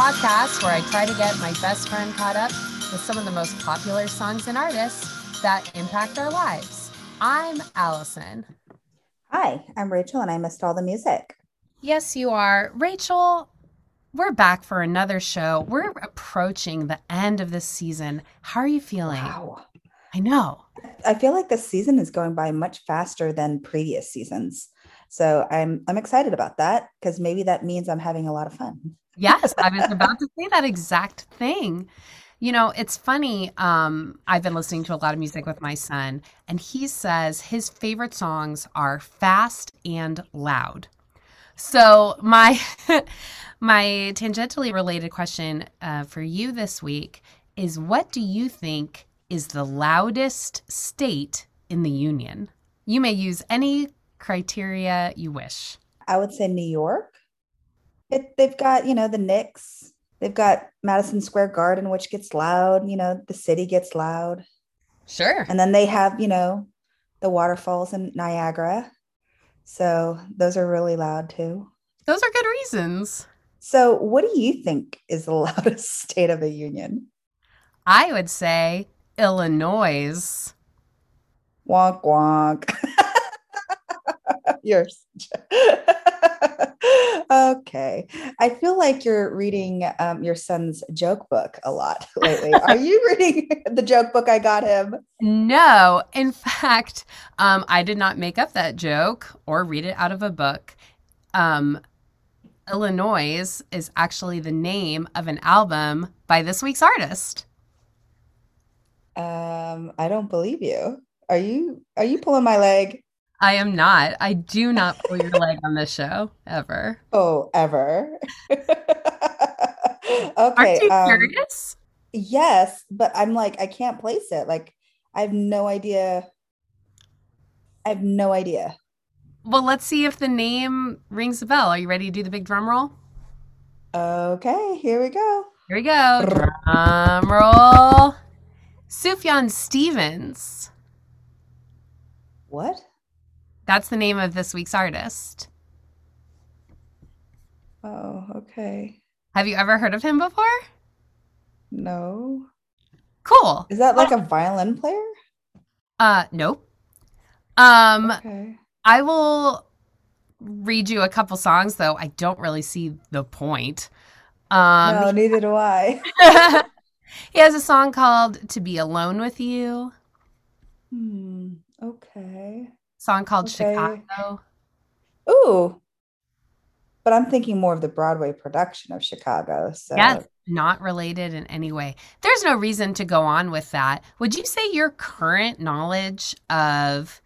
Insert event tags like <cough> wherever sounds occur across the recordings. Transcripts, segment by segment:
podcast where I try to get my best friend caught up with some of the most popular songs and artists that impact our lives. I'm Allison. Hi, I'm Rachel, and I missed all the music. Yes, you are. Rachel, we're back for another show. We're approaching the end of this season. How are you feeling? Wow. I know. I feel like this season is going by much faster than previous seasons. So I'm I'm excited about that because maybe that means I'm having a lot of fun. Yes, I was about to say that exact thing. You know, it's funny. Um, I've been listening to a lot of music with my son, and he says his favorite songs are fast and loud. So my <laughs> my tangentially related question uh, for you this week is: What do you think is the loudest state in the union? You may use any criteria you wish. I would say New York. It, they've got you know the Knicks. They've got Madison Square Garden, which gets loud. You know the city gets loud. Sure. And then they have you know the waterfalls in Niagara. So those are really loud too. Those are good reasons. So, what do you think is the <laughs> loudest state of the union? I would say Illinois. Wonk wonk. <laughs> Yours. Okay. I feel like you're reading um, your son's joke book a lot <laughs> lately. Are you <laughs> reading the joke book I got him? No. In <laughs> fact, um, I did not make up that joke or read it out of a book. Um, Illinois is actually the name of an album by this week's artist. Um, I don't believe you. Are you are you pulling my leg? I am not. I do not pull your leg on this show ever. Oh, ever. <laughs> okay. Aren't you um, curious? yes, but I'm like, I can't place it. Like, I have no idea. I have no idea. Well, let's see if the name rings a bell. Are you ready to do the big drum roll? Okay, here we go. Here we go. Drum roll. Sufjan Stevens. What? That's the name of this week's artist. Oh, okay. Have you ever heard of him before? No. Cool. Is that like a violin player? Uh, nope. Um, Okay. I will read you a couple songs, though. I don't really see the point. Um, no, neither do I. <laughs> he has a song called "To Be Alone with You." Hmm. Okay. Song called Okay. "Chicago." Ooh. But I'm thinking more of the Broadway production of Chicago. So Yes, not related in any way. There's no reason to go on with that. Would you say your current knowledge of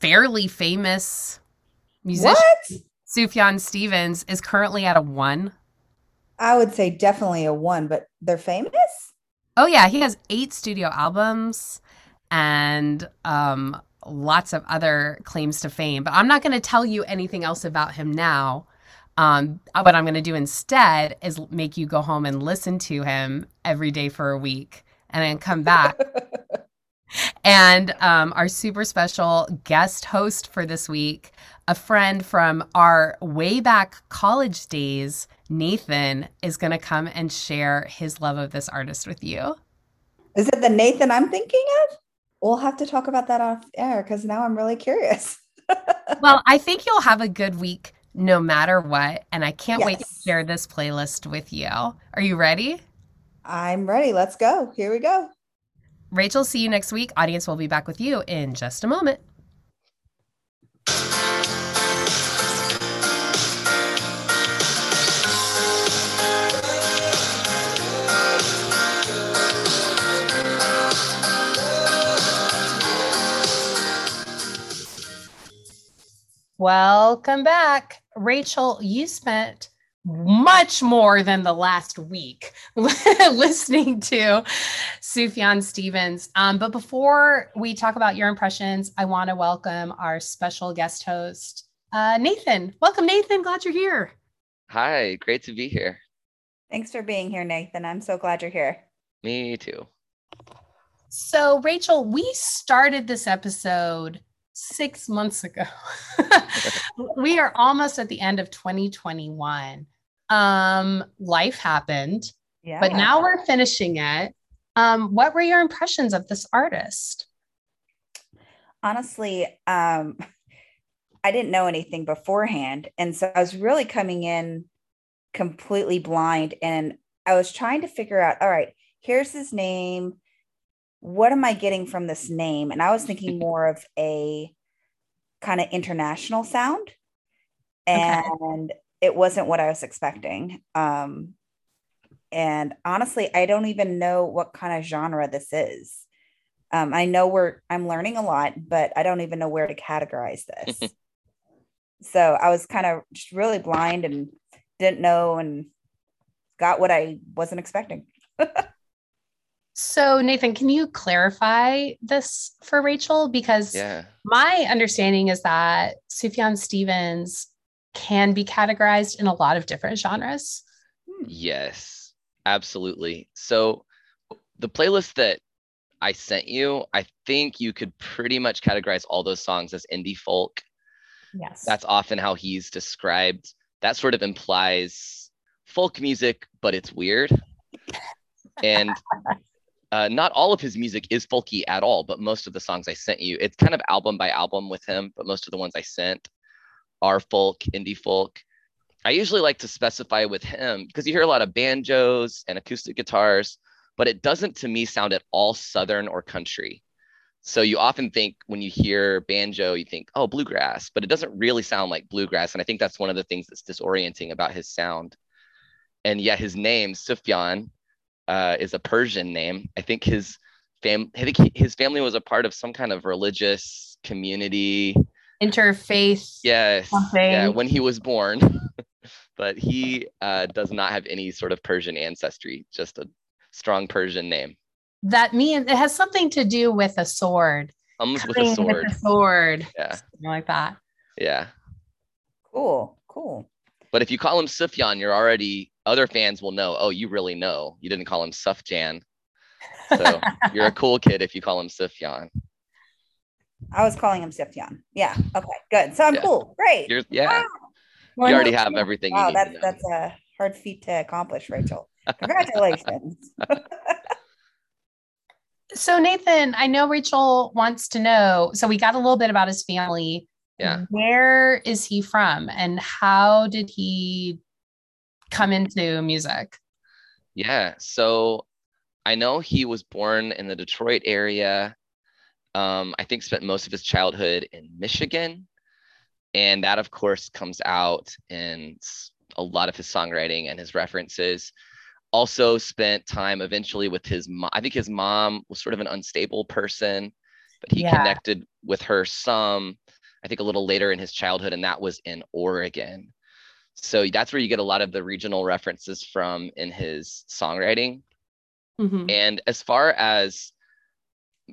fairly famous musician what? Sufjan Stevens is currently at a one? I would say definitely a one, but they're famous? Oh yeah, he has eight studio albums and um, lots of other claims to fame. But I'm not going to tell you anything else about him now. Um, what I'm going to do instead is make you go home and listen to him every day for a week, and then come back. <laughs> and um, our super special guest host for this week, a friend from our way back college days, Nathan, is going to come and share his love of this artist with you. Is it the Nathan I'm thinking of? We'll have to talk about that off air because now I'm really curious. <laughs> Well, I think you'll have a good week no matter what. And I can't wait to share this playlist with you. Are you ready? I'm ready. Let's go. Here we go. Rachel, see you next week. Audience will be back with you in just a moment. Welcome back. Rachel, you spent much more than the last week <laughs> listening to Sufjan Stevens. Um, but before we talk about your impressions, I want to welcome our special guest host, uh, Nathan. Welcome, Nathan. Glad you're here. Hi, great to be here. Thanks for being here, Nathan. I'm so glad you're here. Me too. So, Rachel, we started this episode six months ago. <laughs> <laughs> we are almost at the end of 2021. Um, life happened, Yeah. but now we're finishing it. Um, what were your impressions of this artist? honestly, um, I didn't know anything beforehand. And so I was really coming in completely blind. And I was trying to figure out, all right, here's his name. What am I getting from this name? And I was thinking <laughs> more of a kind of international sound. Okay. And it wasn't what I was expecting. Um, and honestly, I don't even know what kind of genre this is. Um, I know we're I'm learning a lot, but I don't even know where to categorize this. <laughs> so I was kind of just really blind and didn't know and got what I wasn't expecting. <laughs> So, Nathan, can you clarify this for Rachel? Because Yeah. my understanding is that Sufjan Stevens can be categorized in a lot of different genres. Hmm. Yes, absolutely. So the playlist that I sent you, I think you could pretty much categorize all those songs as indie folk. Yes. That's often how he's described. That sort of implies folk music, but it's weird. And <laughs> uh, not all of his music is folky at all, but most of the songs I sent you, it's kind of album by album with him, but most of the ones I sent are folk, indie folk. I usually like to specify with him because you hear a lot of banjos and acoustic guitars, but it doesn't to me sound at all Southern or country. So you often think when you hear banjo, you think, oh, bluegrass, but it doesn't really sound like bluegrass. And I think that's one of the things that's disorienting about his sound. And yet his name, Sufjan, uh, is a Persian name. I think his fam I think he, his family was a part of some kind of religious community. Interfaith. Yes. Something. Yeah, when he was born. <laughs> but he uh, does not have any sort of Persian ancestry, just a strong Persian name. That means it has something to do with a sword. Comes with a sword. With a sword. Yeah. Something like that. Yeah. Cool, cool. But if you call him Sufjan, you're already other fans will know, oh, you really know. You didn't call him Sufjan. So <laughs> you're a cool kid if you call him Sufjan. I was calling him Sifyan. Yeah. Okay. Good. So I'm Yeah. cool. Great. You're yeah, Well, you already have everything you Wow, need that's that's a hard feat to accomplish, Rachel. <laughs> Congratulations. <laughs> So, Nathan, I know Rachel wants to know. So, we got a little bit about his family. Yeah. Where is he from and how did he come into music? Yeah. So I know he was born in the Detroit area. Um, I think spent most of his childhood in Michigan. And that, of course, comes out in a lot of his songwriting and his references. Also spent time eventually with his mom. I think his mom was sort of an unstable person, but he Yeah. connected with her some, I think a little later in his childhood, and that was in Oregon. So that's where you get a lot of the regional references from in his songwriting. Mhm. And as far as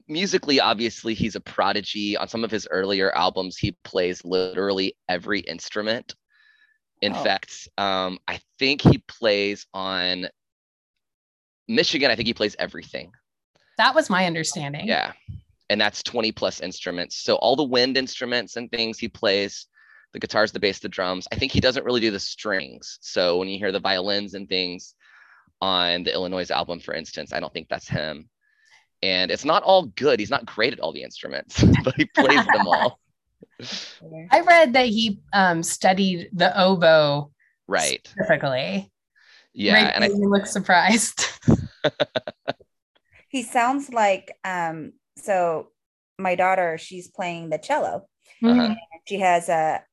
musically, obviously, he's a prodigy. On some of his earlier albums, he plays literally every instrument. In Oh. fact, um, I think he plays on Michigan, I think he plays everything. That was my understanding. Yeah. And that's 20 plus instruments. So all the wind instruments and things he plays, the guitars, the bass, the drums. I think he doesn't really do the strings. So when you hear the violins and things on the Illinois album, for instance, I don't think that's him. And it's not all good. He's not great at all the instruments, <laughs> but he plays them all. <laughs> I read that he um, studied the oboe Right. specifically. Yeah. Right, And I, you look surprised. <laughs> he sounds like um so my daughter, she's playing the cello. Uh-huh. She has a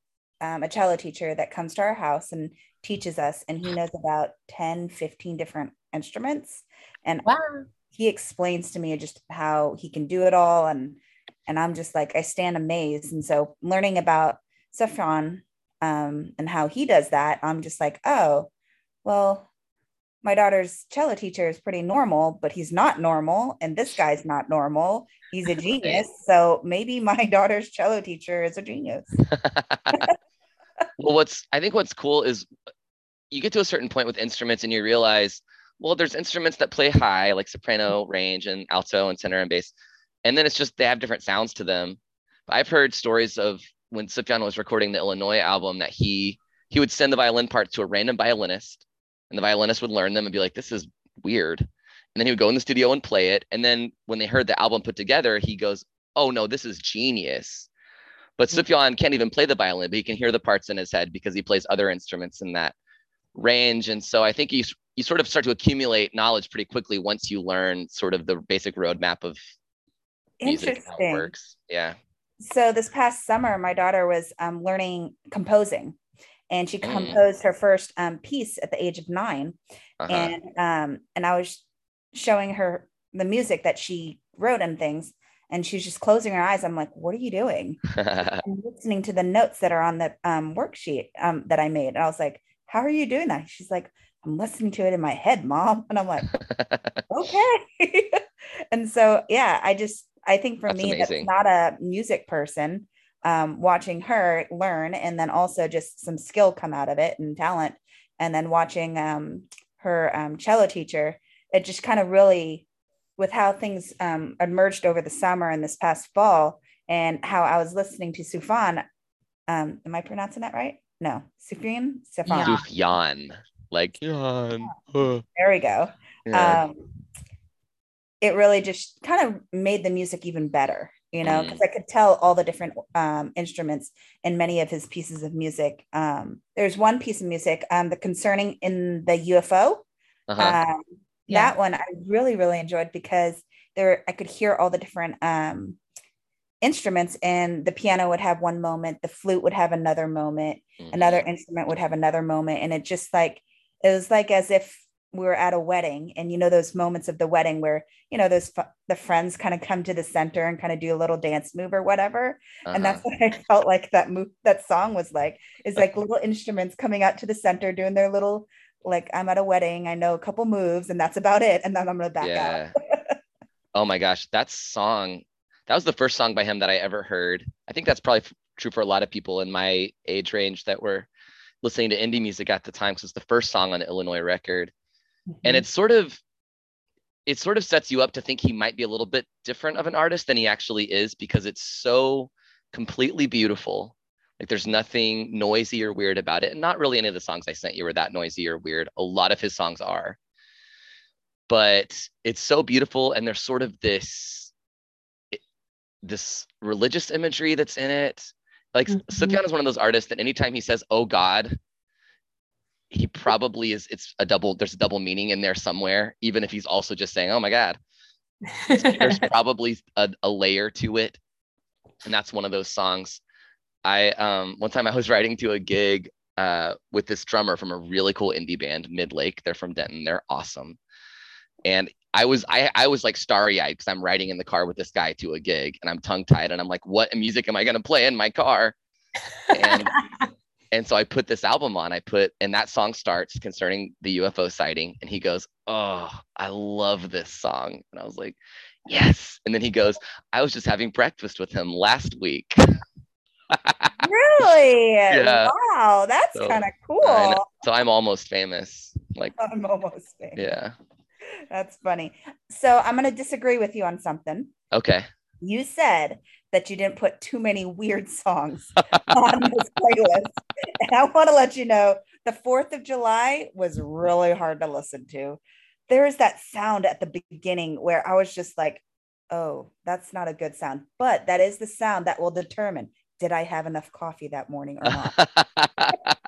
um, a cello teacher that comes to our house and teaches us and he knows about 10 15 different instruments and Wow. he explains to me just how he can do it all and and i'm just like i stand amazed and so learning about Safran um and how he does that i'm just like oh well my daughter's cello teacher is pretty normal but he's not normal and this guy's not normal he's a <laughs> genius so maybe my <laughs> daughter's cello teacher is a genius <laughs> well, what's I think what's cool is you get to a certain point with instruments and you realize, well, there's instruments that play high, like soprano mm-hmm. range and alto and tenor and bass. And then it's just they have different sounds to them. I've heard stories of when Sufjan was recording the Illinois album that he he would send the violin parts to a random violinist, and the violinist would learn them and be like, "This is weird." And then he would go in the studio and play it. And then when they heard the album put together, he goes, "Oh no, this is genius." But Mm. Sufjan can't even play the violin, but he can hear the parts in his head because he plays other instruments in that range. And so I think you you sort of start to accumulate knowledge pretty quickly once you learn sort of the basic roadmap of music how it Interesting. works. Yeah. So this past summer, my daughter was um, learning composing, and she Mm. composed her first um, piece at the age of 9 Uh-huh. and um, and I was showing her the music that she wrote and things, and she was just closing her eyes. I'm like, "What are you doing?" <laughs> listening to the notes that are on the um, worksheet um, that I made. And I was like, How are you doing that? She's like, I'm listening to it in my head, mom. <laughs> And I'm like, <laughs> Okay. and so, yeah, I just, I think for That's me, amazing. that's not a music person. Um, watching her learn and then also just some skill come out of it and talent. And then watching um, her um, cello teacher, it just kind of really, with how things um, emerged over the summer and this past fall, and how I was listening to Sufan. Um, am I pronouncing that right? No, Sufyan, Sufan. Yeah. Sufjan. Like Jan. There we go. yeah. Um, it really just kind of made the music even better, you know, Mm. because I could tell all the different um, instruments in many of his pieces of music. Um, there's one piece of music, um, the concerning in the UFO. uh-huh. Um, Yeah. That one I really, really enjoyed because there I could hear all the different um, instruments, and the piano would have one moment, the flute would have another moment, Mhm. another instrument would have another moment, and it just like it was like as if we were at a wedding, and you know those moments of the wedding where you know those the friends kind of come to the center and kind of do a little dance move or whatever, and Uh-huh. that's what <laughs> I felt like that move that song was like is like little instruments coming out to the center doing their little like I'm at a wedding I know a couple moves and that's about it and then I'm gonna back out <laughs> oh my gosh, that song. That was the first song by him that I ever heard. I think that's probably true for a lot of people in my age range that were listening to indie music at the time because it's the first song on the Illinois record. And it's sort of it sort of sets you up to think he might be a little bit different of an artist than he actually is because it's so completely beautiful. Like there's nothing noisy or weird about it. And not really any of the songs i sent you were that noisy or weird. A lot of his songs are. But it's so beautiful and there's sort of this it- this religious imagery that's in it. Like Mhm. Sufjan is one of those artists that anytime he says oh god he probably is it's a double there's a double meaning in there somewhere even if he's also just saying oh my god. There's <laughs> probably a, a layer to it and that's one of those songs. I um one time i was writing to a gig uh with this drummer from a really cool indie band midlake. They're from denton. They're awesome. And i was i i was like starry-eyed because i'm riding in the car with this guy to a gig and i'm tongue-tied and i'm like what music am i going to play in my car? And <laughs> and so I put this album on. I put, and that song starts concerning the UFO sighting. And he goes, Oh, I love this song. And I was like, Yes. And then he goes, I was just having breakfast with him last week. <laughs> really Yeah. wow that's So, kind of cool So I'm almost famous. Like, <laughs> I'm almost famous. yeah. that's funny so I'm gonna disagree with you on something Okay. you said that you didn't put too many weird songs on this <laughs> playlist. And I want to let you know the 4th of July was really hard to listen to. There is that sound at the beginning where I was just like, oh, that's not a good sound. But that is the sound that will determine did I have enough coffee that morning or not? <laughs>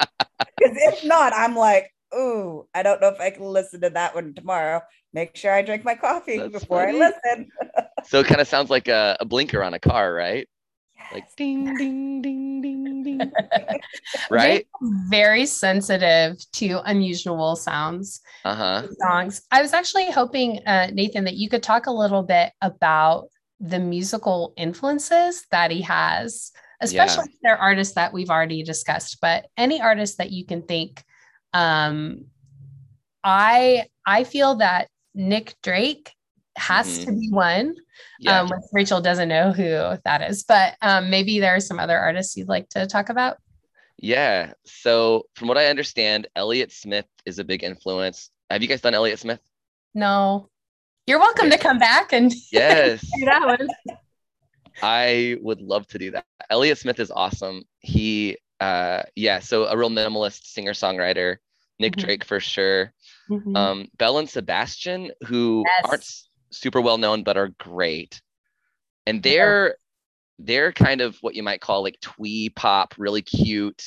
Because if not, I'm like, ooh, I don't know if I can listen to that one tomorrow. Make sure I drink my coffee That's before funny. I listen. <laughs> so it kind of sounds like a, a blinker on a car, right? Like ding, ding, ding, ding, ding. <laughs> right? very sensitive to unusual sounds Uh huh. songs. I was actually hoping, uh, Nathan, that you could talk a little bit about the musical influences that he has, especially if they're artists that we've already discussed, but any artist that you can think. Um, I I feel that Nick Drake has Mhm. to be one. Yeah. Um, Rachel doesn't know who that is, but um, maybe there are some other artists you'd like to talk about. Yeah. So from what I understand, Elliott Smith is a big influence. Have you guys done Elliott Smith? No, you're welcome to come back and <laughs> Yes. do that one. I would love to do that. Elliott Smith is awesome. He uh, yeah, so a real minimalist singer songwriter. Nick Mhm. Drake for sure. Mhm. Um, Belle and Sebastian, who Yes. aren't super well known but are great, and they're they're kind of what you might call like twee pop, really cute,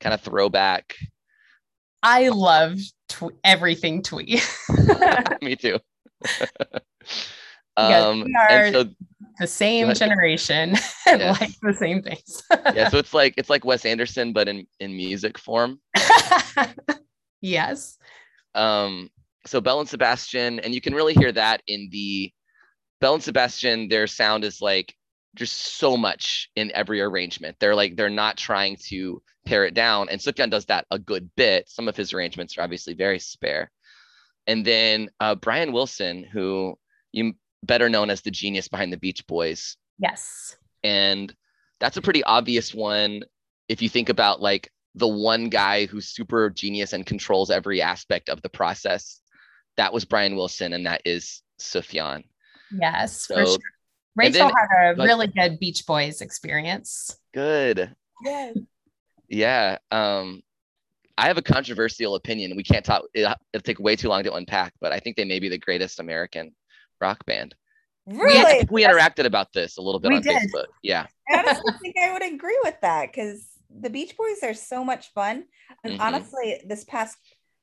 kind of throwback. I love tw- everything twee. <laughs> <laughs> Me too. Um, we are- and so the same generation and <laughs> Yes. like the same things. yeah, so it's like it's like Wes Anderson, but in in music form. yes. Um, so Belle and Sebastian, and you can really hear that in the Belle and Sebastian. Their sound is like just so much in every arrangement. They're like they're not trying to pare it down, and Sufjan does that a good bit. Some of his arrangements are obviously very spare. And then uh, Brian Wilson, who you better known as the genius behind the Beach Boys, Yes. and that's a pretty obvious one if you think about like the one guy who's super genius and controls every aspect of the process that was brian wilson and that is sufjan Yes. for So- sure. Rachel then, had a like- really good Beach Boys experience. good Yes. yeah um i have a controversial opinion we can't talk it, it'll take way too long to unpack but i think they may be the greatest american rock band I Really? think we interacted about this a little bit We on did. facebook yeah I honestly think I would agree with that because the Beach Boys are so much fun. And Mhm. honestly, this past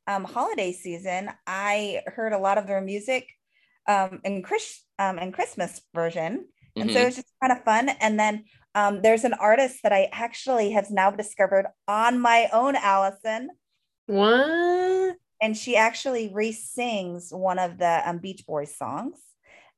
um, holiday season, I heard a lot of their music um, in Chris um, in Christmas version, and so Mhm. it was just kind of fun. And then um, there's an artist that I actually have now discovered on my own, Allison, What? and she actually re-sings one of the um, Beach Boys songs.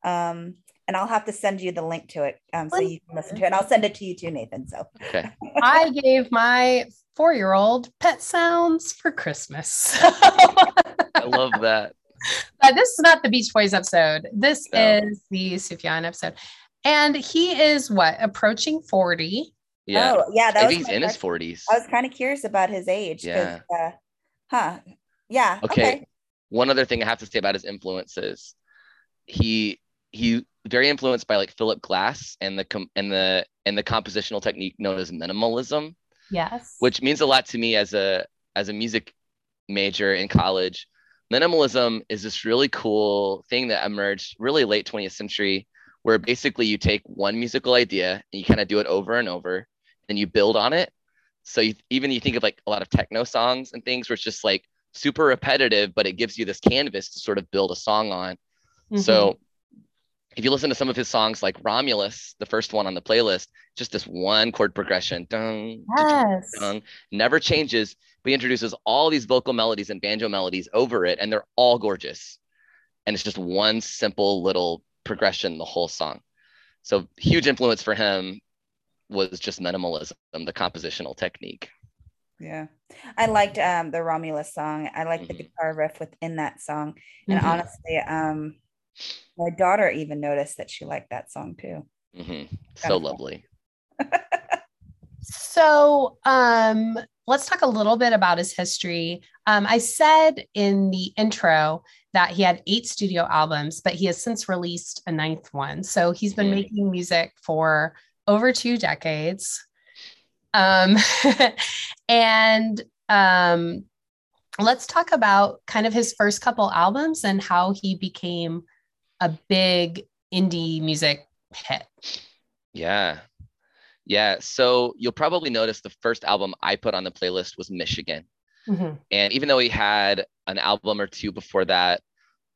Um, and I'll have to send you the link to it um, so you can listen to it. And I'll send it to you too, Nathan. So okay <laughs> I gave my four year old pet sounds for Christmas. <laughs> i love that Uh, this is not the Beach Boys episode. This No. is the Sufjan episode. And he is what, approaching 40? yeah oh yeah, that i was he's my in his 40s I was kind of curious about his age. Yeah. Uh, huh. Yeah. okay. one other thing I have to say about his influences, he he very influenced by like Philip Glass and the com- and the and the compositional technique known as minimalism, Yes. which means a lot to me as a as a music major in college. Minimalism is this really cool thing that emerged really late 20th century, where basically you take one musical idea and you kind of do it over and over, and you build on it. So you, even you think of like a lot of techno songs and things where it's just like super repetitive, but it gives you this canvas to sort of build a song on. Mhm. So if you listen to some of his songs like Romulus, the first one on the playlist, just this one chord progression, dun, yes. dun, never changes, but he introduces all these vocal melodies and banjo melodies over it, and they're all gorgeous. And it's just one simple little progression the whole song. So huge influence for him was just minimalism, the compositional technique. Yeah. I liked um the Romulus song. I liked the Mhm. guitar riff within that song. And Mhm. honestly, um my daughter even noticed that she liked that song too. hmm So lovely. <laughs> So, um, let's talk a little bit about his history. Um, I said in the intro that he had eight studio albums, but he has since released a ninth one. So he's been Mhm. making music for over two decades. Um, <laughs> and um, let's talk about kind of his first couple albums and how he became a big indie music hit. Yeah. Yeah. So you'll probably notice the first album I put on the playlist was Michigan. And even though he had an album or two before that,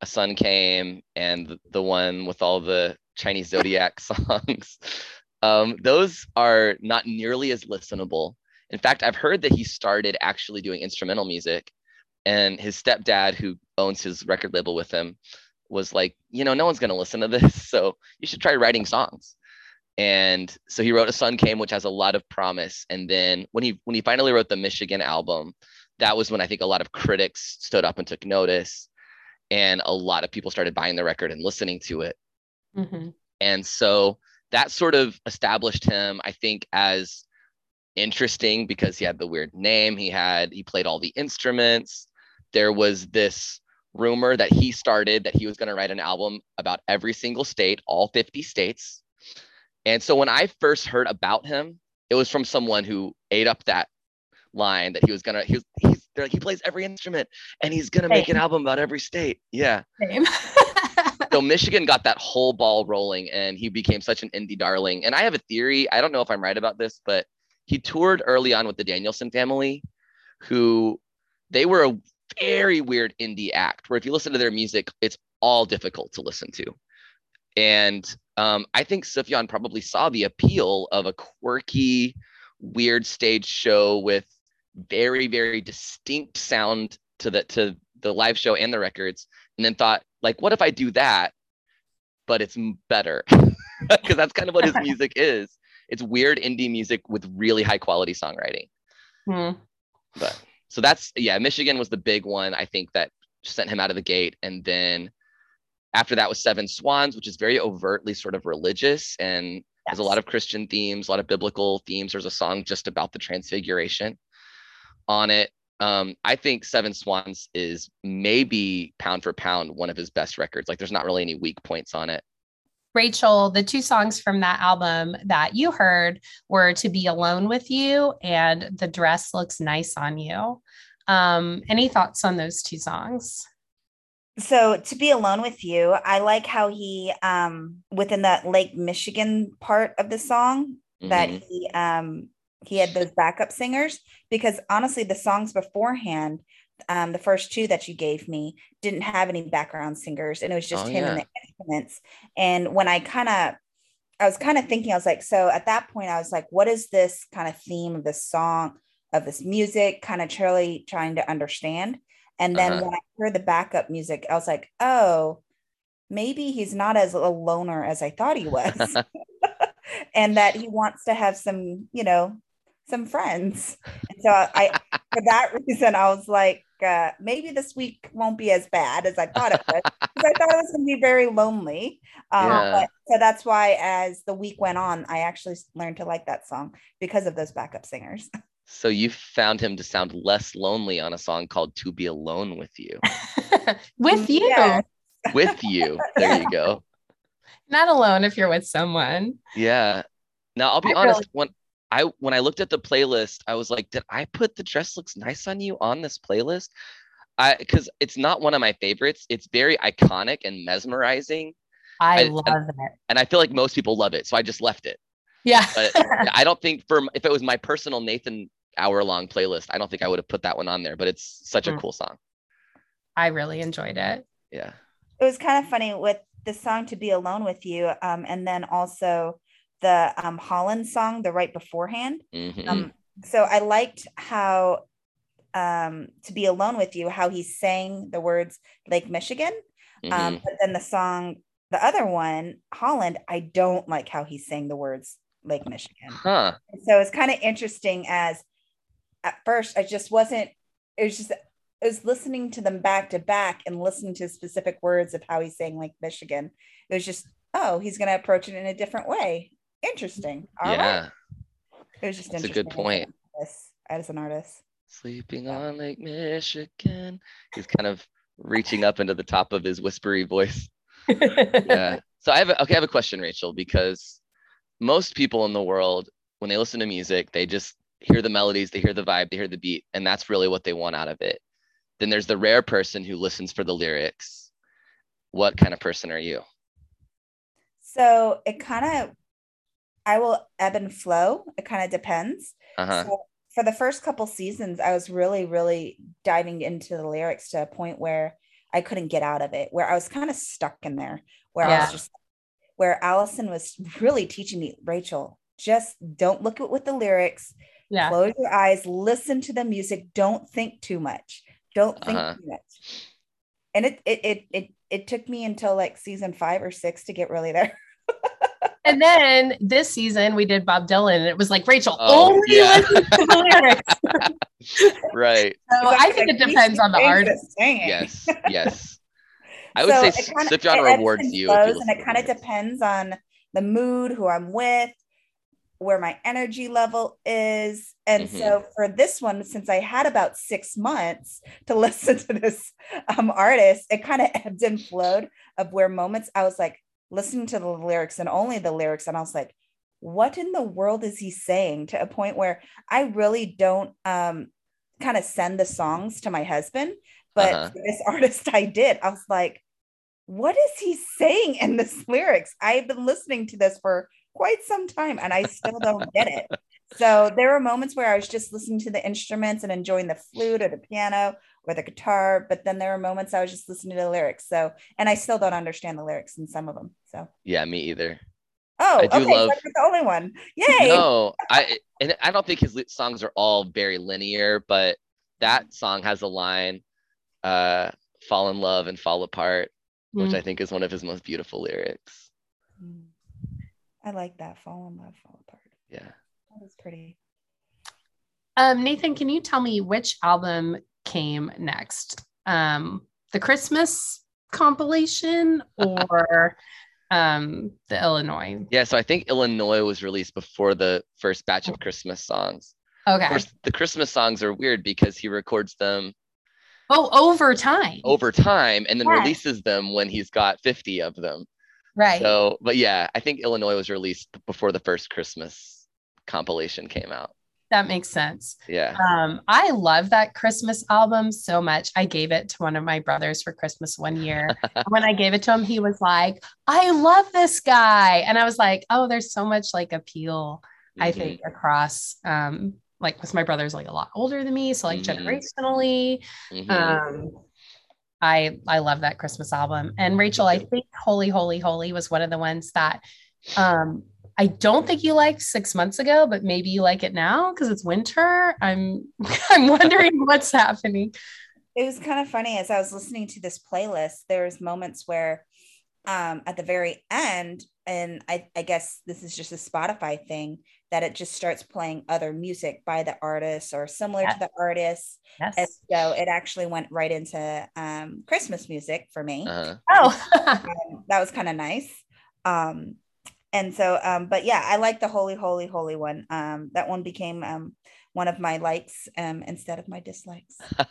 A Sun Came and the- the one with all the Chinese Zodiac <laughs> songs, um, those are not nearly as listenable. In fact, I've heard that he started actually doing instrumental music, and his stepdad, who owns his record label with him, was like, you know, no one's going to listen to this. <laughs> So you should try writing songs. And so he wrote A Sun Came, which has a lot of promise. And then when he when he finally wrote the Michigan album, that was when I think a lot of critics stood up and took notice. And a lot of people started buying the record and listening to it. Mhm. And so that sort of established him, I think, as interesting because he had the weird name. He had, he played all the instruments. There was this rumor that he started that he was going to write an album about every single state, all 50 states. And so when I first heard about him, it was from someone who ate up that line that he was gonna he was he's they're like he plays every instrument and he's gonna make an album about every state. Yeah. So <laughs> Michigan got that whole ball rolling and he became such an indie darling. And I have a theory. I don't know if I'm right about this, but he toured early on with the Danielson Famile, who they were a very weird indie act where if you listen to their music, it's all difficult to listen to. And um, I think Sufjan probably saw the appeal of a quirky, weird stage show with very, very distinct sound to the to the live show and the records, and then thought, like, what if I do that, but it's better? <laughs> Because that's kind of what his <laughs> music is. It's weird indie music with really high quality songwriting. Hmm. But so that's yeah, Michigan was the big one. I think that sent him out of the gate, and then after that was Seven Swans, which is very overtly sort of religious and yes. has a lot of Christian themes, a lot of biblical themes. There's a song just about the transfiguration on it. Um, I think Seven Swans is maybe pound for pound one of his best records. Like there's not really any weak points on it. Rachel, the two songs from that album that you heard were To Be Alone with You and The Dress Looks Nice on You. Um, any thoughts on those two songs? so to be alone with you i like how he um within that lake michigan part of the song mm-hmm. that he um he had those backup singers because honestly the songs beforehand um the first two that you gave me didn't have any background singers and it was just oh, him yeah. and the instruments and when i kind of i was kind of thinking i was like so at that point i was like what is this kind of theme of this song of this music kind of truly trying to understand and then uh-huh. when I heard the backup music, I was like, oh, maybe he's not as a loner as I thought he was. <laughs> <laughs> and that he wants to have some, you know, some friends. And so I, for that <laughs> reason, I was like, uh, maybe this week won't be as bad as I thought it was because I thought it was going to be very lonely. Um, yeah. but, so that's why, as the week went on, I actually learned to like that song because of those backup singers. <laughs> So you found him to sound less lonely on a song called To Be Alone with You. <laughs> with you. Yes. With you. There you go. Not alone if you're with someone. Yeah. Now I'll be I honest, really- when I when I looked at the playlist, I was like, did I put the dress looks nice on you on this playlist? I because it's not one of my favorites. It's very iconic and mesmerizing. I, I love and, it. And I feel like most people love it. So I just left it. Yeah. but <laughs> I don't think for if it was my personal Nathan hour long playlist. I don't think I would have put that one on there, but it's such a mm. cool song. I really enjoyed it. Yeah. It was kind of funny with the song to be alone with you. Um, and then also the um, Holland song, the right beforehand. Mm-hmm. Um, so I liked how um, to be alone with you, how he sang the words Lake Michigan. Um, mm-hmm. But then the song, the other one, Holland, I don't like how he sang the words Lake Michigan. Huh. So it's kind of interesting as at first I just wasn't, it was just, I was listening to them back to back and listening to specific words of how he's saying like Michigan. It was just, oh, he's going to approach it in a different way. Interesting. All yeah. Right. It was just That's a good point. As, as an artist. Sleeping on Lake Michigan. He's kind of reaching up into the top of his whispery voice. <laughs> yeah. So I have a, okay, I have a question, Rachel, because most people in the world, when they listen to music, they just hear the melodies, they hear the vibe, they hear the beat, and that's really what they want out of it. Then there's the rare person who listens for the lyrics. What kind of person are you? So it kind of, I will ebb and flow. It kind of depends. Uh-huh. So for the first couple seasons, I was really, really diving into the lyrics to a point where I couldn't get out of it, where I was kind of stuck in there, where yeah. I was just, where Allison was really teaching me, Rachel, just don't look at with the lyrics yeah. Close your eyes, listen to the music. Don't think too much. Don't think uh-huh. too much. And it, it it it it took me until like season five or six to get really there. <laughs> and then this season we did Bob Dylan, and it was like Rachel oh, only yeah. listen to the lyrics. <laughs> right. So I think it depends on the artist. Yes. Yes. <laughs> I would so say Sufjan rewards you. Flows, and it kind of depends on the mood, who I'm with, where my energy level is. And mm-hmm. so for this one, since I had about six months to <laughs> listen to this um, artist, it kind of ebbed and flowed of where moments I was like listening to the lyrics and only the lyrics. And I was like, what in the world is he saying to a point where I really don't um, kind of send the songs to my husband. But Uh-huh. this <laughs> artist, I did. I was like, what is he saying in this <laughs> lyrics? I've been listening to this for quite some time and I still don't get it. <laughs> So there were moments where I was just listening to the instruments and enjoying the flute or the piano or the guitar, but then there were moments I was just listening to the lyrics. So, and I still don't understand the lyrics in some of them. So, Yeah, me either. oh, I do okay, love- so the only one. Yay! No, I and I don't think his songs are all very linear, but that song has a line, uh, "Fall in love and fall apart," which Mm. I think is one of his most beautiful lyrics. Mm. I like that. Fall in love, fall apart. Yeah. That was pretty. Um, Nathan, can you tell me which album came next? Um, the Christmas compilation <laughs> or um, the Illinois? Yeah, so I think Illinois was released before the first batch of Christmas songs. Okay. Of course, the Christmas songs are weird because he records them Oh, over time. over time and then releases them when he's got 50 of them. right. So, but yeah, I think Illinois was released before the first Christmas compilation came out. That makes sense. Yeah. Um, I love that Christmas album so much. I gave it to one of my brothers for Christmas one year. <laughs> when I gave it to him, he was like, I love this guy. And I was like, oh, there's so much like appeal, I Mhm. think, across um, like because my brother's like a lot older than me. So like Mhm. generationally. Mhm. Um I I love that Christmas album. And Rachel, I think Holy Holy Holy was one of the ones that um I don't think you liked six months ago, but maybe you like it now because it's winter. I'm <laughs> I'm wondering <laughs> what's happening. It was kind of funny as I was listening to this playlist, There's moments where um at the very end, and I, I guess this is just a Spotify thing, that it just starts playing other music by the artist or similar Yeah. to the artist. And so it actually went right into um Christmas music for me. Uh-huh. Oh, <laughs> um, that was kind of nice. Um, and so, um, but yeah, I like the holy, holy, holy one. Um, that one became um, one of my likes um, instead of my dislikes. <laughs>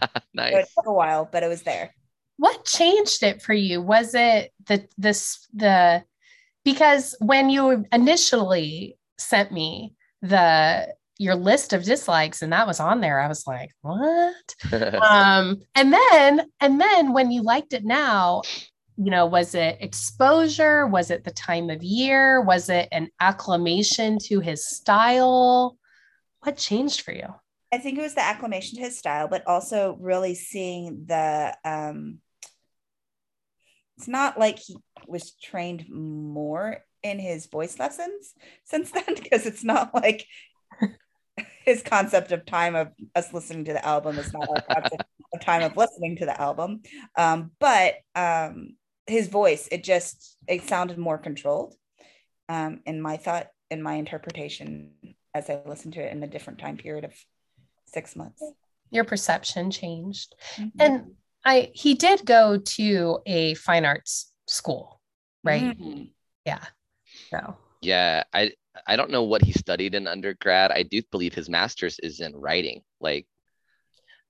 So it nice. took a while, but it was there. what changed it for you? Was it the this the because when you initially sent me the your list of dislikes and that was on there, I was like, what? <laughs> um and then and then when you liked it now you know was it exposure was it the time of year was it an acclamation to his style what changed for you I think it was the acclamation to his style, but also really seeing the. Um, it's not like he was trained more in his voice lessons since <laughs> then, because it's not like <laughs> his concept of time of us listening to the album is not our concept of time of listening to the album. Um, but um, his voice, it just it sounded more controlled. Um, in my thought, in my interpretation, as I listened to it in a different time period of six months. your perception changed Mhm. and i he did go to a fine arts school right Mhm. yeah so yeah, I I don't know what he studied in undergrad. I do believe his master's is in writing. Like,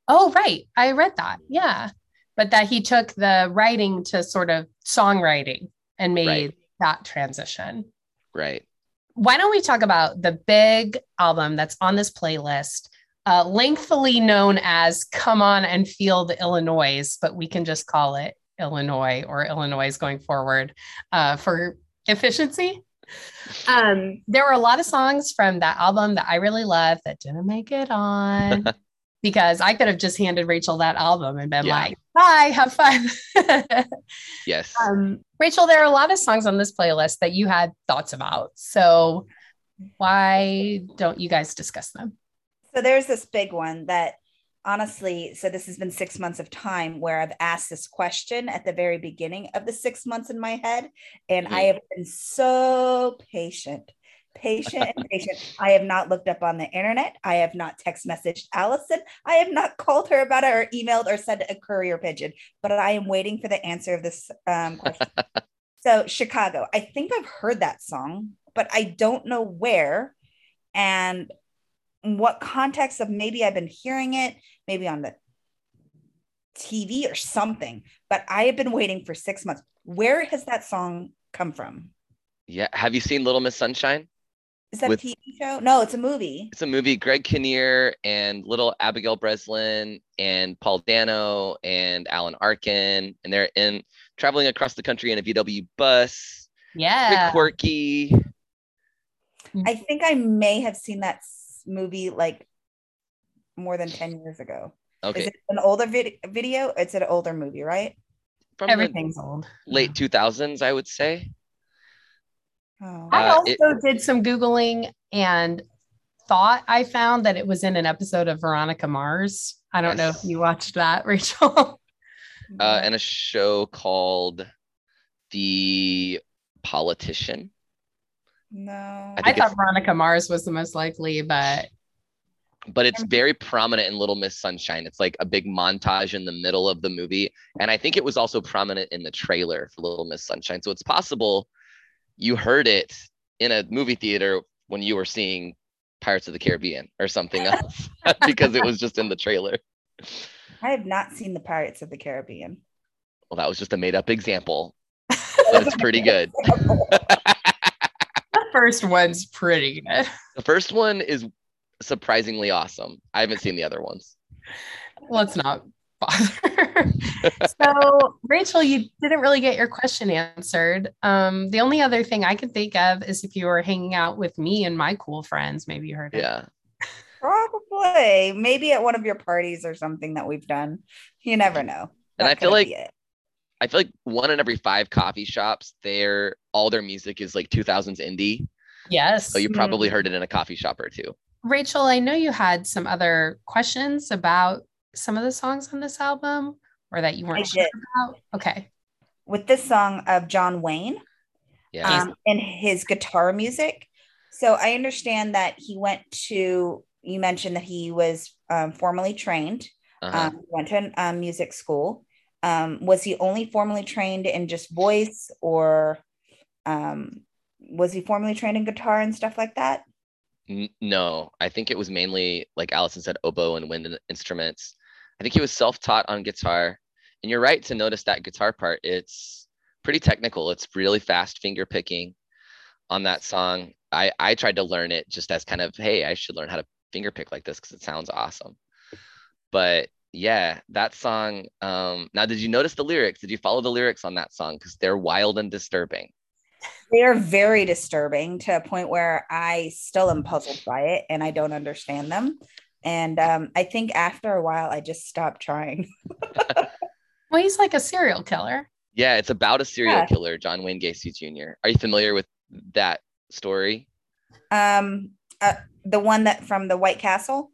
oh right i read that yeah but that he took the writing to sort of songwriting and made Right. that transition right. why don't we talk about the big album that's on this playlist, uh, lengthily known as Come On and Feel the Illinois, but we can just call it Illinois or Illinoise going forward uh, for efficiency. Um, there were a lot of songs from that album that I really love that didn't make it on <laughs> because I could have just handed Rachel that album and been Yeah. like, bye, have fun. <laughs> Yes. Um, Rachel, there are a lot of songs on this playlist that you had thoughts about. So why don't you guys discuss them? So there's this big one that honestly, so this has been six months of time where I've asked this question at the very beginning of the six months in my head. And I have been so patient, patient and patient. I have not looked up on the internet. I have not text messaged Allison. I have not called her about it or emailed or sent a courier pigeon, but I am waiting for the answer of this um, question. <laughs> so Chicago, I think I've heard that song, but I don't know where. And what context of maybe I've been hearing it, maybe on the TV or something, but I have been waiting for six months. Where has that song come from? Yeah. Have you seen Little Miss Sunshine? Is that With- a TV show? No, it's a movie. It's a movie. Greg Kinnear and little Abigail Breslin and Paul Dano and Alan Arkin, and they're in traveling across the country in a VW bus. Very Yeah. quirky. Mm-hmm. I think I may have seen that movie like more than 10 years ago. Okay, Is it an older vid- video? It's an older movie, right? from Everything's old. late 2000s, I would say. Oh. I Uh, also it- did some Googling and thought I found that it was in an episode of Veronica Mars. I don't know if you watched that, <laughs> Rachel. Uh, and a show called The Politician. no. I I thought Veronica Mars was the most likely, but but it's very prominent in Little Miss Sunshine. It's like a big montage in the middle of the movie. And I think it was also prominent in the trailer for Little Miss Sunshine. So it's possible you heard it in a movie theater when you were seeing Pirates of the Caribbean or something <laughs> else <laughs> because it was just in the trailer. I have not seen the Pirates of the Caribbean. Well, that was just a made up example, <laughs> but it's pretty good. the first one's pretty good. The first one is surprisingly awesome. I haven't seen the other ones. Let's not bother. <laughs> so, Rachel, you didn't really get your question answered. Um, the only other thing I can think of is if you were hanging out with me and my cool friends, maybe you heard it. Yeah. Probably. Maybe at one of your parties or something that we've done. You never know. And That I feel like. I feel like one in every five coffee shops, their all their music is like 2000s indie. Yes. So you probably heard it in a coffee shop or two. Rachel, I know you had some other questions about some of the songs on this album or that you weren't I sure did. about. Okay. with this song of John Wayne Yeah. um, and his guitar music. So I understand that he went to, you mentioned that he was um, formally trained, uh-huh. um, went to an, um, music school. Um, was he only formally trained in just voice or um, was he formally trained in guitar and stuff like that? No, I think it was mainly like Allison said, oboe and wind instruments. I think he was self-taught on guitar. And you're right to notice that guitar part. It's pretty technical. It's really fast finger picking on that song. I I tried to learn it just as kind of, hey, I should learn how to finger pick like this because it sounds awesome. But yeah, that song. Um, now, did you notice the lyrics? Did you follow the lyrics on that song? Because they're wild and disturbing. They are very disturbing to a point where I still am puzzled by it and I don't understand them. And um, I think after a while, I just stopped trying. <laughs> Well, he's like a serial killer. Yeah, it's about a serial Yeah. killer, John Wayne Gacy Jr. Are you familiar with that story? Um, uh, the one that from the White Castle.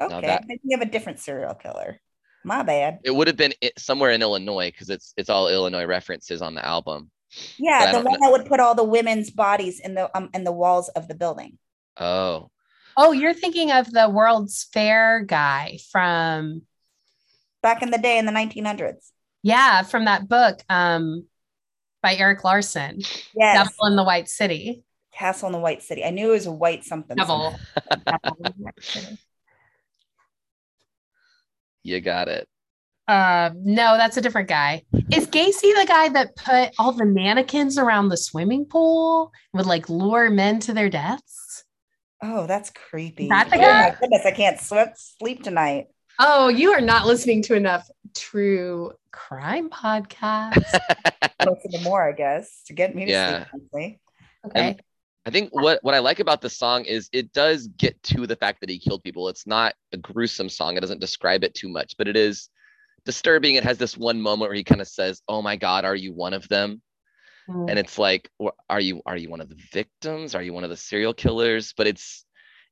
Okay, that- I think you have a different serial killer. My bad. It would have been somewhere in Illinois because it's it's all Illinois references on the album. But Yeah, the one know- that would put all the women's bodies in the um in the walls of the building. Oh, Oh, you're thinking of the World's Fair guy from Back in the day in the 1900s. yeah, from that book um by Erik Larson, Yes, Devil in the White City. Castle in the White City. I knew it was a white something. Devil. Devil in the White City. you got it. Uh, no, that's a different guy. Is Gacy the guy that put all the mannequins around the swimming pool would like lure men to their deaths? Oh, that's creepy. That the oh my goodness, I can't sleep sleep tonight. Oh, you are not listening to enough true crime podcasts. <laughs> Listen to more, I guess, to get me to Yeah. sleep. honestly. Okay. I think what what I like about the song is it does get to the fact that he killed people. It's not a gruesome song. It doesn't describe it too much, but it is disturbing. It has this one moment where he kind of says, "Oh my God, are you one of them?" Mm. and it's like are you are you one of the victims? Are you one of the serial killers? But it's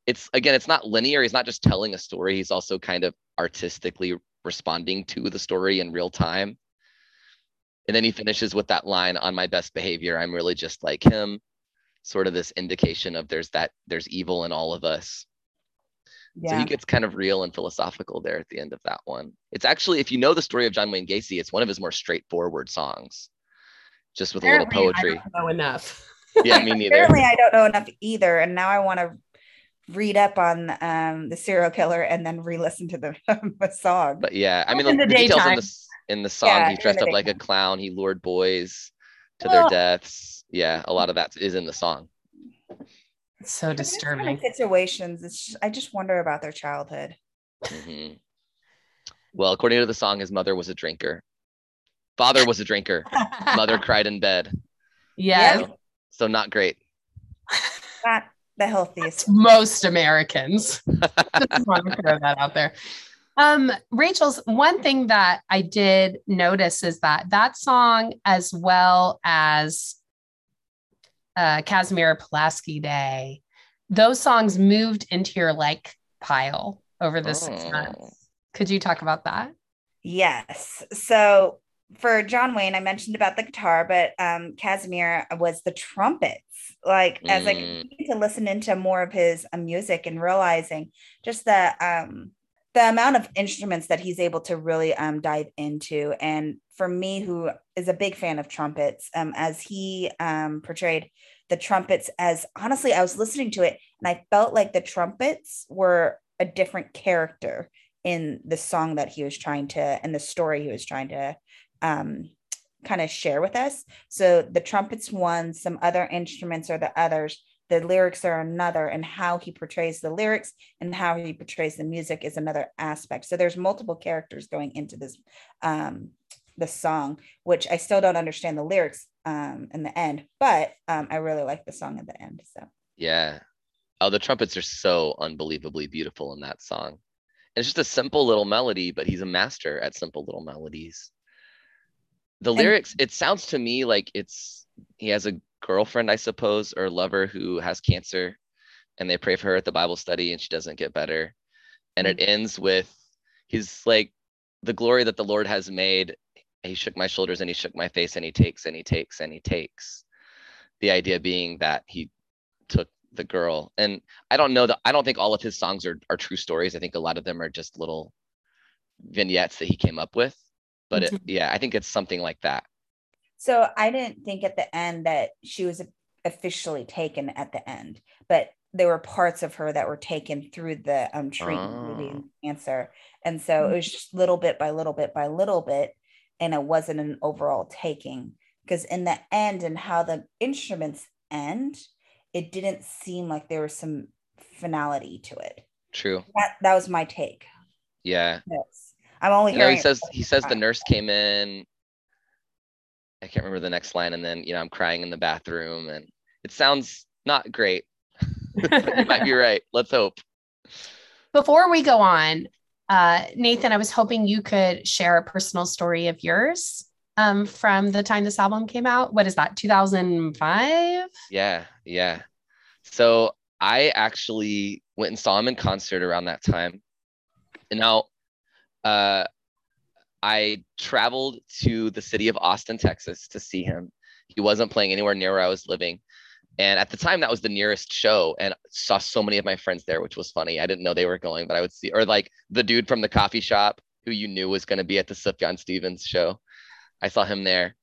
it's again it's not linear. He's not just telling a story. He's also kind of artistically responding to the story in real time. And then he finishes with that line on my best behavior i'm really just like him. Sort of this indication of there's that there's evil in all of us. Yeah. so he gets kind of real and philosophical there at the end of that one. It's actually if you know the story of john wayne gacy it's one of his more straightforward songs just with a little Apparently, I poetry don't know enough. yeah me <laughs> neither Apparently, I don't know enough either, and now I want to read up on um, the serial killer and then re-listen to the, <laughs> the song. But yeah, I mean, In the, the the details in the in the song, Yeah, he dressed up like a clown. He lured boys to Well- their deaths. Yeah, a lot of that is in the song. so In those kind of disturbing. situations. It's just, I just wonder about their childhood. Mhm. Well, according to the song, his mother was a drinker. Father was a drinker. Mother <laughs> cried in bed. Yeah. Yep. So not great. Not the healthiest. most Americans. <laughs> Just want to throw that out there. Um, Rachel's one thing that I did notice is that that song, as well as uh, Casimir Pulaski Day, those songs moved into your like pile over the six months. Could you talk about that? Yes. So for John Wayne, I mentioned about the guitar, but um, Casimir was the trumpets. Like as I Mm. continued to listen into more of his uh, music and realizing just the um, the amount of instruments that he's able to really um, dive into, and for me, who is a big fan of trumpets, um, as he um, portrayed the trumpets as honestly, I was listening to it and I felt like the trumpets were a different character in the song that he was trying to and the story he was trying to um, kind of share with us. So the trumpets one, some other instruments are the others. The lyrics are another, and how he portrays the lyrics and how he portrays the music is another aspect. So there's multiple characters going into this um, the song, which I still don't understand the lyrics um, in the end, but um, I really like the song at the end. So Yeah. Oh, the trumpets are so unbelievably beautiful in that song. It's just a simple little melody, but he's a master at simple little melodies. The And- lyrics, it sounds to me like it's he has a girlfriend, I suppose, or lover who has cancer, and they pray for her at the Bible study and she doesn't get better. And it mm. ends with he's like, the glory that the Lord has made. He shook my shoulders and he shook my face and he takes and he takes and he takes. The idea being that he took the girl. And I don't know that I don't think all of his songs are, are true stories. I think a lot of them are just little vignettes that he came up with. But it, <laughs> yeah, I think it's something like that. So I didn't think at the end that she was officially taken at the end, but there were parts of her that were taken through the um, treatment Oh. cancer. And so it was just little bit by little bit by little bit. And it wasn't an overall taking because in the end and how the instruments end, it didn't seem like there was some finality to it. True. That, that was my take. Yeah. Yes. I'm only You know, hearing he says he says the nurse came in. I can't remember the next line, and then you know I'm crying in the bathroom, and it sounds not great. You might be right. <laughs> Let's hope. Before we go on, uh, Nathan, I was hoping you could share a personal story of yours um, from the time this album came out. What is that, 2005? Yeah, yeah. So I actually went and saw him in concert around that time. And now uh I traveled to the city of Austin, Texas to see him. He wasn't playing anywhere near where I was living. And at the time that was the nearest show and saw so many of my friends there, which was funny. I didn't know they were going, but I would see or like the dude from the coffee shop who you knew was going to be at the Sufjan Stevens show. I saw him there.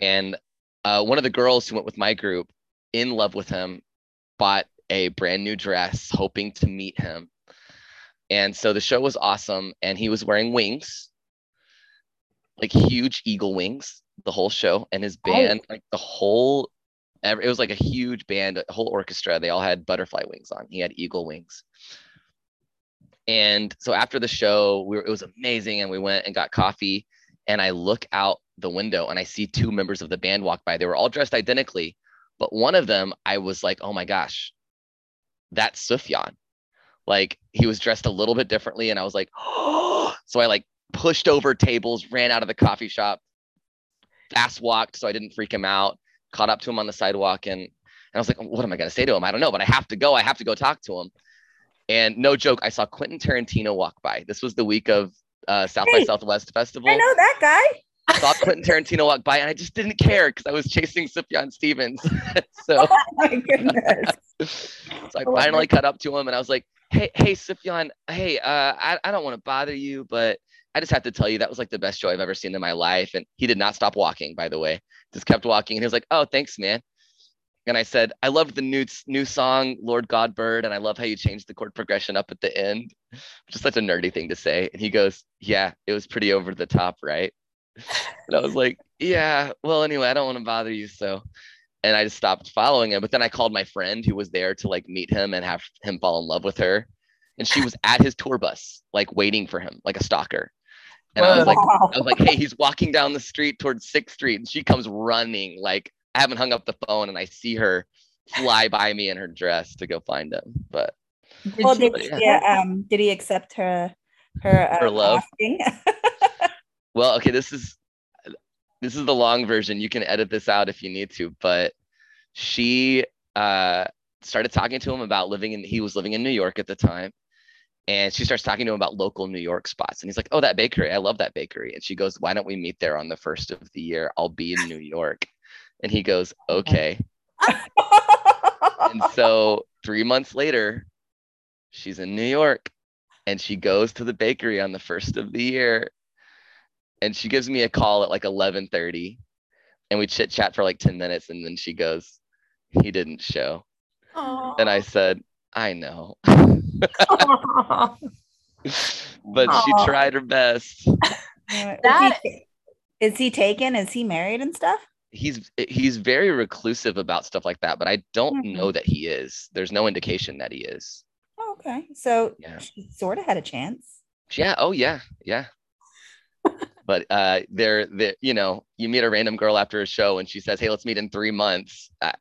And uh, one of the girls who went with my group in love with him bought a brand new dress hoping to meet him and so the show was awesome. And he was wearing wings like huge eagle wings the whole show and his oh. band like the whole it was like a huge band a whole orchestra. They all had butterfly wings on. He had eagle wings. And so after the show we were, it was amazing. And we went and got coffee. And i look out the window and i see two members of the band walk by. They were all dressed identically but one of them i was like oh my gosh that's sufjan like he was dressed a little bit differently and i was like oh <gasps> so i like pushed over tables ran out of the coffee shop fast walked so i didn't freak him out caught up to him on the sidewalk and, and i was like what am i going to say to him? I don't know but i have to go i have to go talk to him. And no joke i saw quentin tarantino walk by. This was the week of uh, south by southwest festival. I know that guy. I saw quentin tarantino walk by and i just didn't care because i was chasing sufjan stevens. <laughs> So Oh my goodness. <laughs> so I Oh finally cut up to him and I was like, hey, hey, Sufjan, hey, uh, I, I don't want to bother you, but I just have to tell you that was like the best show I've ever seen in my life. And he did not stop walking, by the way, just kept walking. And he was like, oh, thanks, man. And I said, I loved the new new song, Lord God Bird, and I love how you changed the chord progression up at the end. <laughs> Just such a nerdy thing to say. And he goes, Yeah, it was pretty over the top, right? <laughs> And I was like, Yeah, well, anyway, I don't want to bother you. So and I just stopped following him. But then I called my friend who was there to like meet him and have him fall in love with her. And she was at his tour bus, like waiting for him, like a stalker. And I was like, I was like, hey, he's walking down the street towards Sixth Street, and she comes running. Like I haven't hung up the phone, and I see her fly by me in her dress to go find him. But Did well, she- did, Yeah. yeah, um, did he accept her her, Her um, love? <laughs> well, okay, this is this is the long version. You can edit this out if you need to, but she uh started talking to him about living in he was living in New York at the time. And she starts talking to him about local New York spots. And he's like, Oh, that bakery. I love that bakery. And she goes, Why don't we meet there on the first of the year? I'll be in New York. And he goes, Okay. And so three months later, she's in New York and she goes to the bakery on the first of the year. And she gives me a call at like 11:30 and we chit chat for like 10 minutes. And then she goes, he didn't show. And I said, I know. <laughs> <laughs> but she tried her best. Is That- he- is he taken? Is he married and stuff? He's he's very reclusive about stuff like that, but I don't Mhm. know that he is. There's no indication that he is. Oh, okay. So Yeah. she sort of had a chance. Yeah. Oh yeah. Yeah. <laughs> but uh, they're they you know you meet a random girl after a show and she says, "Hey, let's meet in three months." Uh,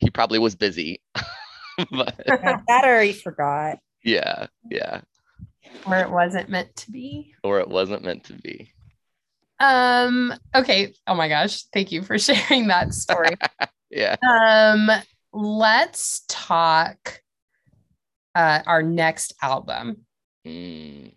he probably was busy. <laughs> but Yeah, <laughs> that or he forgot. yeah, yeah, or it wasn't meant to be. or it wasn't meant to be. Um, okay. Oh my gosh. Thank you for <laughs> sharing that story. Yeah. um, let's talk uh our next album. Mm.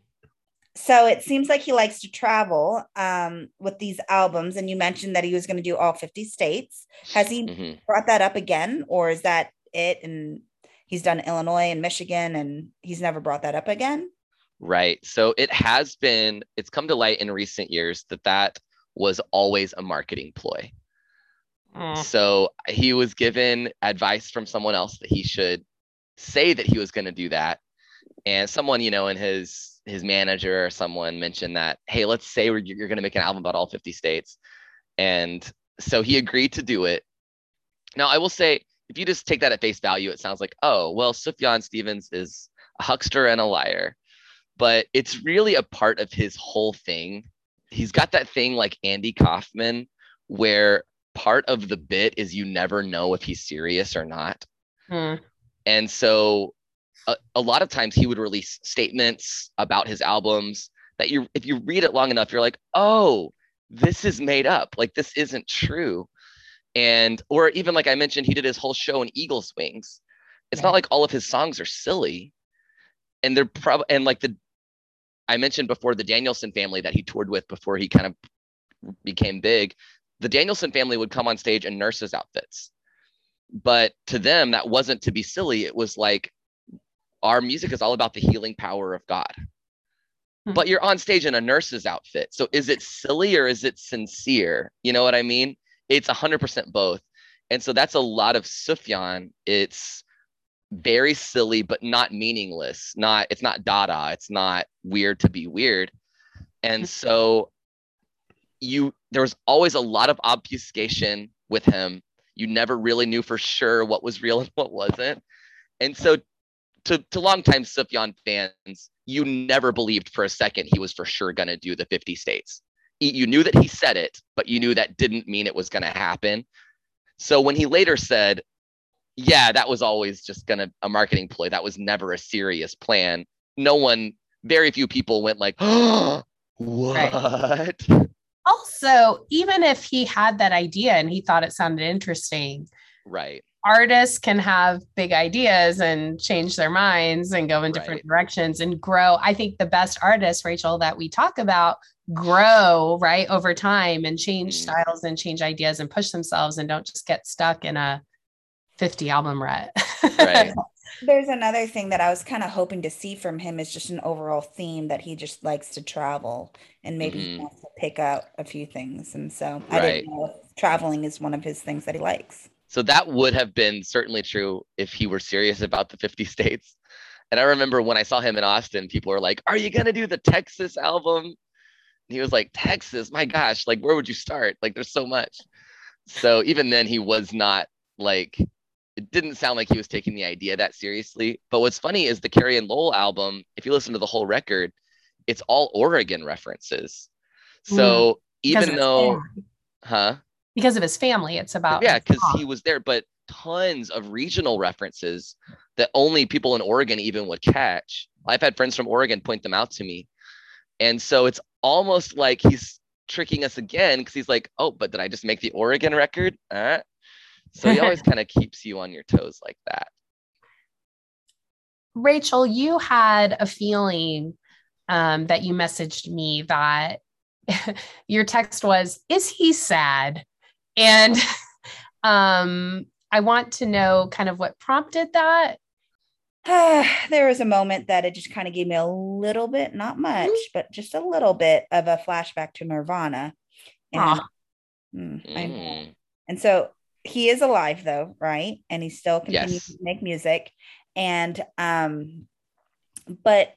So it seems like he likes to travel um, with these albums. And you mentioned that he was going to do all 50 states. Has he Mhm. brought that up again, or is that it? And he's done Illinois and Michigan, and he's never brought that up again. Right. So it has been, it's come to light in recent years that that was always a marketing ploy. Mm. So he was given advice from someone else that he should say that he was going to do that. And someone, you know, in his his manager or someone mentioned that, hey, let's say you're going to make an album about all 50 states. And so he agreed to do it. Now, I will say, if you just take that at face value, it sounds like, oh, well, Sufjan Stevens is a huckster and a liar. But it's really a part of his whole thing. He's got that thing like Andy Kaufman, where part of the bit is you never know if he's serious or not. Mm. And so a, a lot of times he would release statements about his albums that you if you read it long enough you're like, "Oh, this is made up. Like this isn't true." And or even like I mentioned he did his whole show in Eagles Wings. It's not like all of his songs are silly. And they're probably and like the I mentioned before the Danielson Famile that he toured with before he kind of became big. The Danielson Famile would come on stage in nurses' outfits. But to them, that wasn't to be silly. It was like our music is all about the healing power of God. Hmm. But you're on stage in a nurse's outfit. So is it silly or is it sincere? You know what I mean? It's 100% both. And so that's a lot of Sufjan. It's very silly, but not meaningless. Not it's not dada. It's not weird to be weird. And so you there was always a lot of obfuscation with him. You never really knew for sure what was real and what wasn't. And so to to longtime Sufjan fans, you never believed for a second he was for sure gonna do the 50 states. You knew that he said it, but you knew that didn't mean it was gonna happen. So when he later said, yeah, that was always just gonna a marketing ploy. That was never a serious plan. No one, very few people went like, <gasps> oh, what? Also, even if he had that idea and he thought it sounded interesting, Right. Artists can have big ideas and change their minds and go in different Right. directions and grow. I think the best artists, Rachel, that we talk about grow right over time and change Mm. styles and change ideas and push themselves and don't just get stuck in a 50 album rut. Right. <laughs> There's another thing that I was kind of hoping to see from him is just an overall theme that he just likes to travel and maybe he Mhm. wants to pick out a few things. And so I didn't know if traveling is one of his things that he likes. So that would have been certainly true if he were serious about the 50 states. And I remember when I saw him in Austin, people were like, Are you going to do the Texas album? And he was like, Texas, my gosh, like, where would you start? Like, there's so much. So even then, he was not like it didn't sound like he was taking the idea that seriously. But what's funny is the Carrie and Lowell album, if you listen to the whole record, it's all Oregon references. So even though, huh? Because of his family, it's about yeah, because he was there, but tons of regional references that only people in Oregon even would catch. I've had friends from Oregon point them out to me. And so it's almost like he's tricking us again because he's like, oh, but did I just make the Oregon record? Uh, so he always <laughs> kind of keeps you on your toes like that. Rachel, you had a feeling um, that you messaged me that <laughs> your text was, Is he sad? And <laughs> um, I want to know kind of what prompted that. <sighs> there was a moment that it just kind of gave me a little bit, not much, mm-hmm. but just a little bit of a flashback to Nirvana. And, mm, mm. and so he is alive though, right? And he still continues yes. to make music. And um, but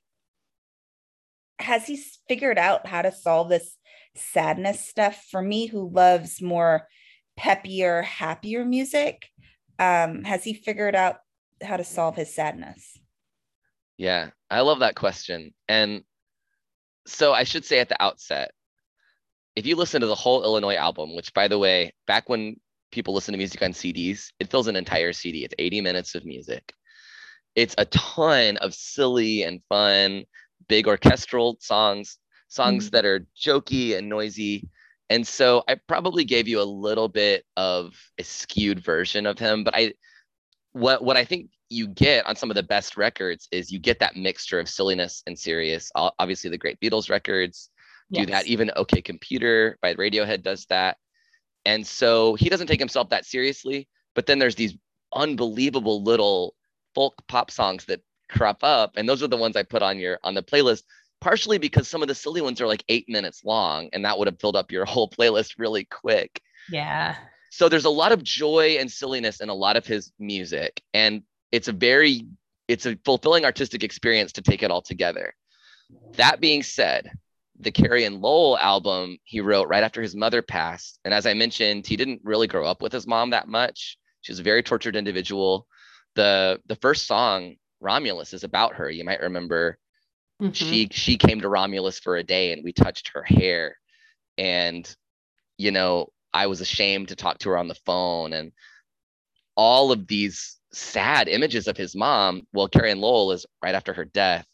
has he figured out how to solve this sadness stuff for me who loves more peppier, happier music? Um, has he figured out how to solve his sadness? Yeah, I love that question. And so I should say at the outset, if you listen to the whole Illinois album, which by the way, back when people listen to music on CDs, it fills an entire CD. It's 80 minutes of music. It's a ton of silly and fun, big orchestral songs, songs mm-hmm. that are jokey and noisy. And so I probably gave you a little bit of a skewed version of him, but I what what I think you get on some of the best records is you get that mixture of silliness and serious. Obviously, the great Beatles records do yes. that. Even OK Computer by Radiohead does that. And so he doesn't take himself that seriously. But then there's these unbelievable little folk pop songs that crop up. And those are the ones I put on your on the playlist, partially because some of the silly ones are like eight minutes long, and that would have filled up your <laughs> whole playlist really quick. Yeah. So there's a lot of joy and silliness in a lot of his music. And it's a very it's a fulfilling artistic experience to take it all together. That being said, the Carrie and Lowell album he wrote right after his mother passed. And as I mentioned, he didn't really grow up with his mom that much. She was a very tortured individual. The the first song, Romulus, is about her. You might remember mm-hmm. she she came to Romulus for a day and we touched her hair. And, you know, I was ashamed to talk to her on the phone. And all of these sad images of his mom. Well, Carrie and Lowell is right after her death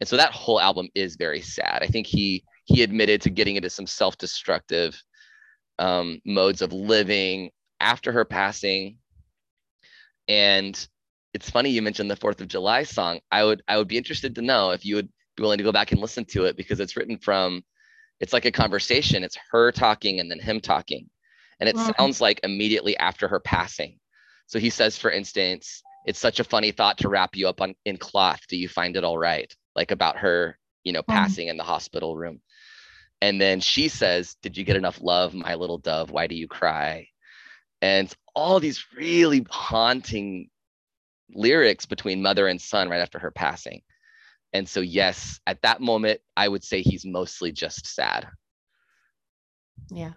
and so that whole album is very sad i think he he admitted to getting into some self-destructive um, modes of living after her passing and it's funny you mentioned the fourth of july song i would i would be interested to know if you would be willing to go back and listen to it because it's written from it's like a conversation it's her talking and then him talking and it wow. sounds like immediately after her passing so he says for instance it's such a funny thought to wrap you up on in cloth do you find it all right like about her, you know, passing in the hospital room. And then she says, Did you get enough love, my little dove? Why do you cry? And all these really haunting lyrics between mother and son right after her passing. And so, yes, at that moment, I would say he's mostly just sad. Yeah.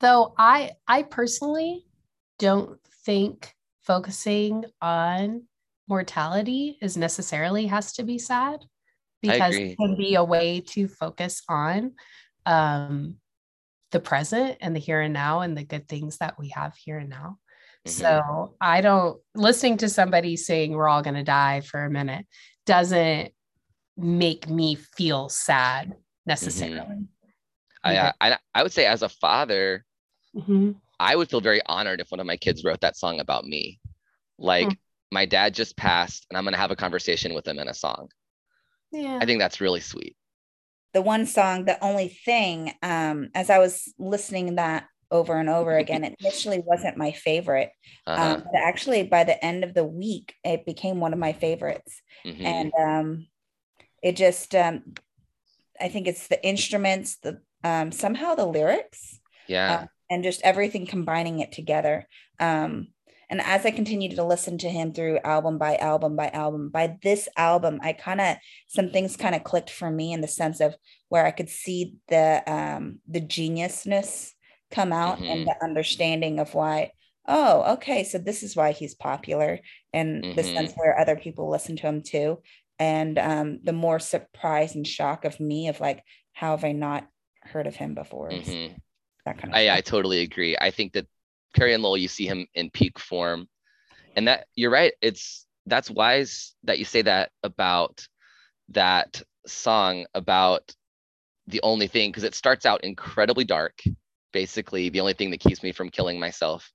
Though I, I personally don't think focusing on mortality is necessarily has to be sad because it can be a way to focus on um, the present and the here and now and the good things that we have here and now. Mm-hmm. So I don't listening to somebody saying we're all going to die for a minute doesn't make me feel sad necessarily. Mm-hmm. I, I I would say as a father, mm-hmm. I would feel very honored if one of my kids wrote that song about me. Like mm my dad just passed and I'm going to have a conversation with him in a song. Yeah. I think that's really sweet. The one song, the only thing, um, as I was listening that over and over again, it initially wasn't my favorite. Uh-huh. Um, but actually, by the end of the week, it became one of my favorites. Mm-hmm. And um, it just, um, I think it's the instruments, the um, somehow the lyrics. Yeah. Uh, and just everything combining it together. Um, and as I continued to listen to him through album by album by album, by this album, I kind of some things kind of clicked for me in the sense of where I could see the um the geniusness come out Mhm. and the understanding of why oh okay so this is why he's popular and the Mhm. sense where other people listen to him too and um, the more surprise and shock of me of like how have i not heard of him before Mhm. that kind of I, I totally agree. I think that Carrie and Lowell, you see him in peak form. And that you're right. It's that's wise that you say that about that song about the only thing, because it starts out incredibly dark, basically the only thing that keeps me from killing myself.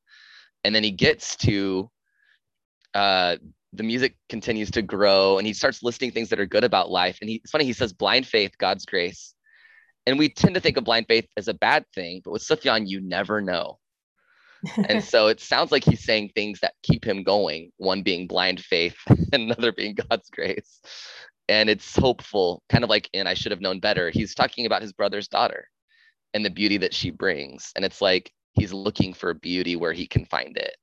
And then he gets to uh the music continues to grow and he starts listing things that are good about life. And he, it's funny, he says blind faith, God's grace. And we tend to think of blind faith as a bad thing, but with Sufjan, you never know. <laughs> And so it sounds like he's saying things that keep him going, one being blind faith <laughs> and another being God's grace. And it's hopeful, kind of like in I Should Have Known Better. He's talking about his brother's daughter and the beauty that she brings. And it's like he's looking for beauty where he can find it.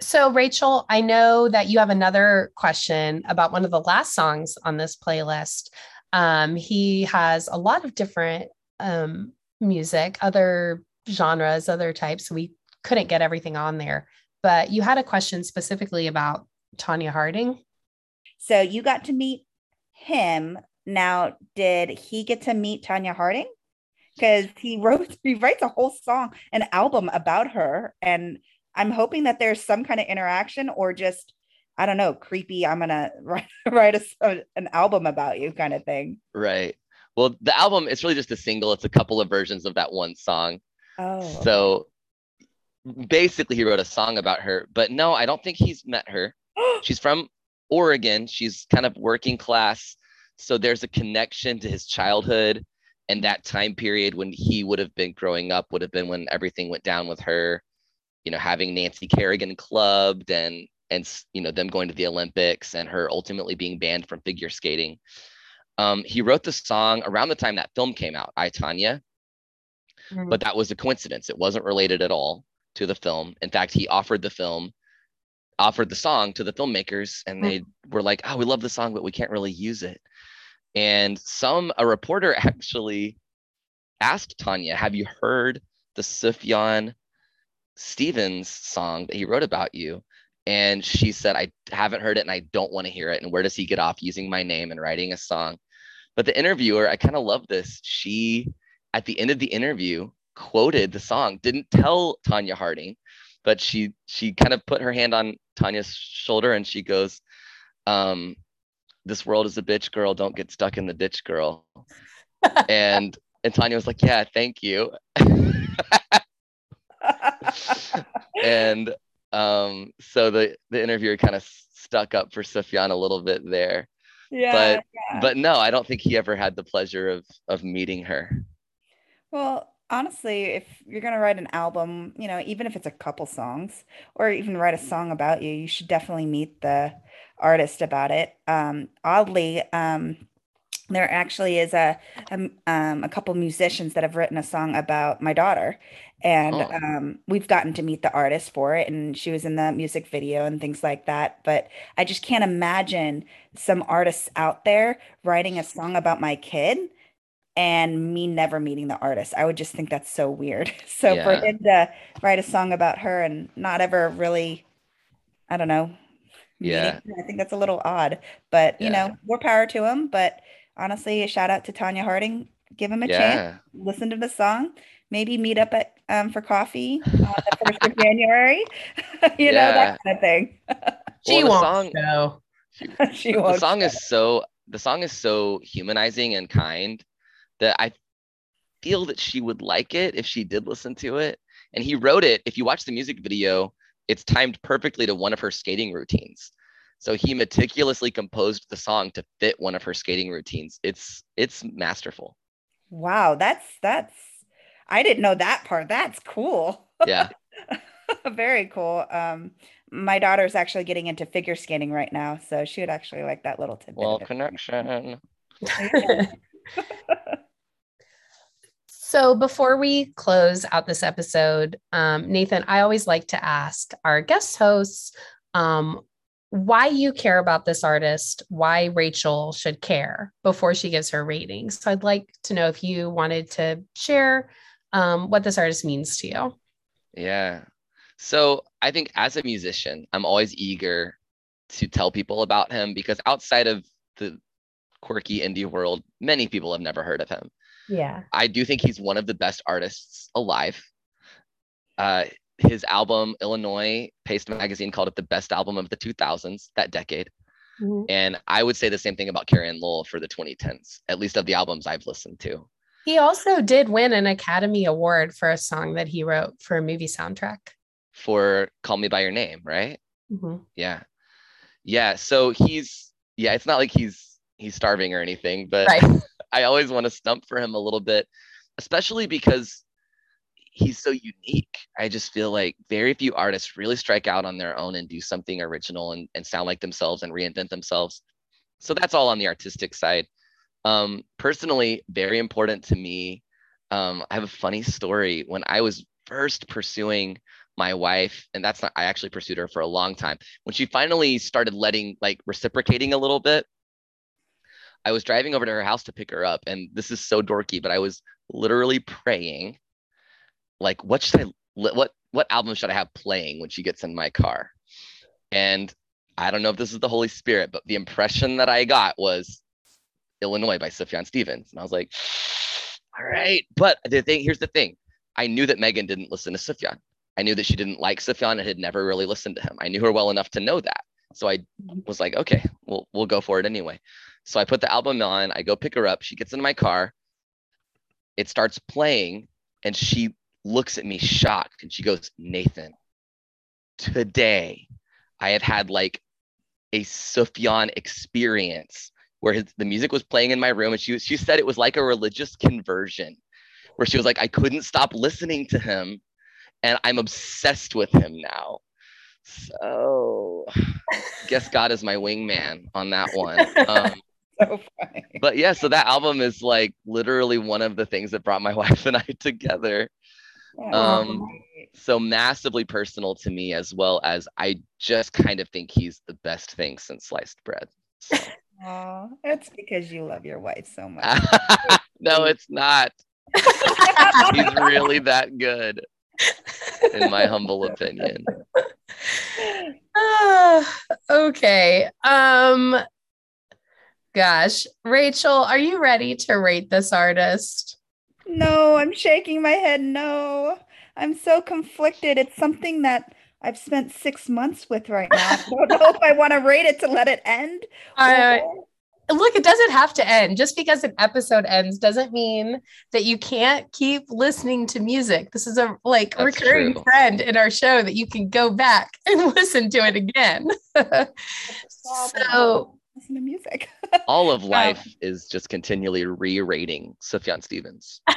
So, Rachel, I know that you have another question about one of the last songs on this playlist. Um, he has a lot of different um, music, other genres, other types. We couldn't get everything on there, but you had a question specifically about Tonya Harding. so you got to meet him now did he get to meet tonya harding because he wrote he writes a whole song an album about her and i'm hoping that there's some kind of interaction or just i don't know creepy i'm gonna <laughs> write, write a, a- an album about you kind of thing Right. Well, the album, it's really just a single. It's a couple of versions of that one song. oh So basically, he wrote a song about her. But no, I don't think he's met her. <gasps> She's from Oregon. She's kind of working class. So there's a connection to his childhood and that time period when he would have been growing up would have been when everything went down with her, you know, having Nancy Kerrigan clubbed and and you know them going to the Olympics and her ultimately being banned from figure skating. Um, he wrote the song around the time that film came out, I Tonya, but that was a coincidence. It wasn't related at all to the film. In fact, he offered the film, offered the song to the filmmakers, and they were like, "Oh, we love the song, but we can't really use it." And some a reporter <laughs> actually asked Tonya, "Have you heard the Sufjan Stevens song that he wrote about you?" And she said, "I haven't heard it, and I don't want to hear it. And where does he get off using my name and writing a song?" But the interviewer, I kind of love this. She at the end of the interview quoted the song didn't tell tonya harding but she she kind of put her hand on tonya's shoulder and she goes um this world is a bitch girl don't get stuck in the ditch girl. <laughs> And and tonya was like yeah thank you. <laughs> And um so the the interviewer kind of stuck up for Sufjan a little bit there. Yeah but yeah. but no i don't think he ever had the pleasure of of meeting her. Well, honestly, if you're going to write an album, you know, even if it's a couple songs or even write a song about you, you should definitely meet the artist about it. Um, oddly, um, there actually is a, a um a couple musicians that have written a song about my daughter and Oh. um we've gotten to meet the artist for it and she was in the music video and things like that but I just can't imagine some artists out there writing a song about my kid and me never meeting the artist. I would just think that's so weird. <laughs> So for Yeah. him to write a song about her and not ever really, I don't know, Yeah. her, I think that's a little odd. But you Yeah. know, more power to him. But honestly, a shout out to Tonya Harding. Give him a chance. Listen to the song. Maybe meet up at um, for coffee on the first of January. <laughs> you know that kind of thing. <laughs> She Well, the won't song- go. <laughs> she the won't. The song show. is so the song is so humanizing and kind that I feel that she would like it if she did listen to it. And he wrote it. If you watch the music video, it's timed perfectly to one of her skating routines. So he meticulously composed the song to fit one of her skating routines. It's it's masterful. Wow, that's that's I didn't know that part. That's cool. Yeah. <laughs> Very cool. Um my daughter's actually getting into figure skating right now, so she would actually like that little tidbit. Well, connection. <laughs> <laughs> So before we close out this episode, um, Nathan, I always like to ask our guest hosts um, why you care about this artist, why Rachel should care before she gives her rating. So I'd like to know if you wanted to share um, what this artist means to you. Yeah. So I think as a musician, I'm always eager to tell people about him because outside of the quirky indie world, many people have never heard of him. Yeah. I do think he's one of the best artists alive. Uh, his album Illinois Paste Magazine called it the best album of the 2000s that decade. Mhm. And I would say the same thing about Carrie Lowell for the 2010s, at least of the albums I've listened to. He also did win an Academy Award for a song that he wrote for a movie soundtrack. For Call Me By Your Name, right? Mhm. Yeah. Yeah. So he's yeah, it's not like he's he's starving or anything, but Right. <laughs> I always want to stump for him a little bit, especially because he's so unique. I just feel like very few artists really strike out on their own and do something original and, and sound like themselves and reinvent themselves. So that's all on the artistic side. Um, personally, very important to me. Um, I have a funny story. When I was first pursuing my wife, and that's not, I actually pursued her for a long time. When she finally started letting, like, reciprocating a little bit, I was driving over to her house to pick her up. And this is so dorky, but I was literally praying, like, what should I, what, what album should I have playing when she gets in my car? And I don't know if this is the Holy Spirit, but the impression that I got was Illinois by Sufjan Stevens. And I was like, <sighs> all right. But the thing, here's the thing. I knew that Megan didn't listen to Sufjan. I knew that she didn't like Sufjan and had never really listened to him. I knew her well enough to know that. So I was like, okay, we'll we'll go for it anyway. So I put the album on, I go pick her up, she gets in my car, it starts playing, and she looks at me shocked and she goes, Nathan, today I have had like a Sufjan experience where his, the music was playing in my room and she she said it was like a religious conversion where she was like I couldn't stop listening to him and I'm obsessed with him now. So guess God is my wingman on that one. <laughs> Um, So funny. but yeah, so that album is like literally one of the things that brought my <laughs> wife and I together. Yeah. Um, so massively personal to me as well as I just kind of think he's the best thing since sliced bread. So- <laughs> Aw, it's because you love your wife so much. <laughs> no, it's not. He's really that good, in my humble opinion. Ah, okay. Um gosh, Rachel, are you ready to rate this artist? No, I'm shaking my head. No, I'm so conflicted. It's something that I've spent six months with right now. I don't know if I <laughs> want to rate it to let it end. Uh, look, it doesn't have to end. Just because an episode ends doesn't mean that you can't keep listening to music. This is a like That's recurring true. trend in our show that you can go back <laughs> and listen to it again. so listen to music. All of <laughs> life is just continually re-rating Sufjan Stevens. <laughs>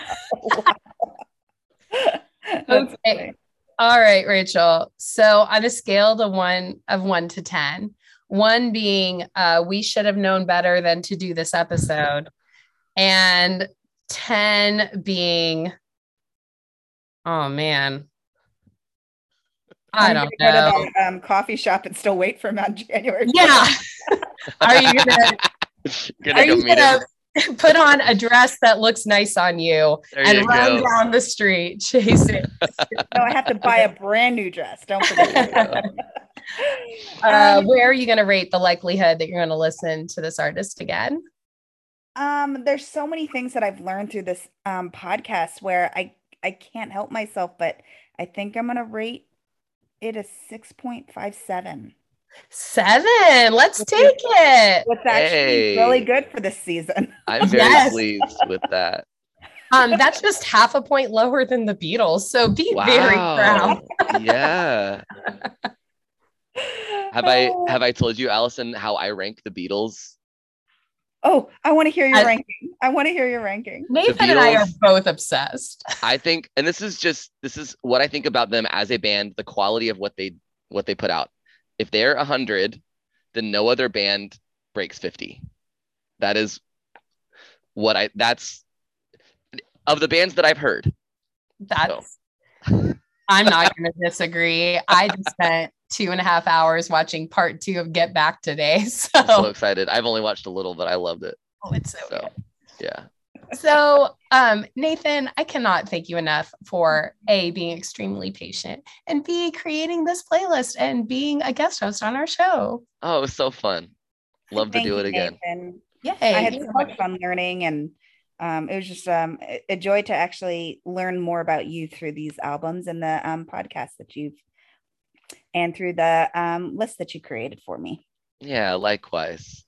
Okay. funny. All right, Rachel. So on a scale of one of one to ten, one being uh, we should have known better than to do this episode, and 10 being, oh man, I I'm don't gonna know. Go to that um, coffee shop and still wait for him on January. Yeah. <laughs> Are you gonna Gonna are go you meet gonna <laughs> put on a dress that looks nice on you There and you run go. down the street chasing? <laughs> No, I have to buy a brand new dress. Don't forget. <laughs> Uh, Um, where are you going to rate the likelihood that you're going to listen to this artist again? Um, there's so many things that I've learned through this um podcast where I I can't help myself, but I think I'm gonna rate it a 6.57. Seven. Let's take it. What's actually Hey. really good for this season. <laughs> I'm very Yes. pleased with that. Um, that's just half a point lower than the Beatles. So be very proud. Yeah. Have I <laughs> have I told you, Allison, how I rank the Beatles? Oh, I want to hear your I- ranking. I want to hear your ranking. Nathan and I are both obsessed. I think, and this is just this is what I think about them as a band, the quality of what they what they put out. If they're hundred, then no other band breaks 50. That is what I that's of the bands that I've heard. That's <laughs> I'm not going to disagree. I just spent two and a half hours watching part two of Get Back today. <laughs> So, I'm so excited. I've only watched a little, but I loved it. oh, it's so, So good. yeah. So um nathan i cannot thank you enough for a being extremely patient and b creating this playlist and being a guest host on our show Oh, it was so fun. Love to do you, it again. Nathan. yay I had so much fun learning, and um, it was just um, a- a joy to actually learn more about you through these albums and the um, podcasts that you've, and through the um, list that you created for me. Yeah, likewise.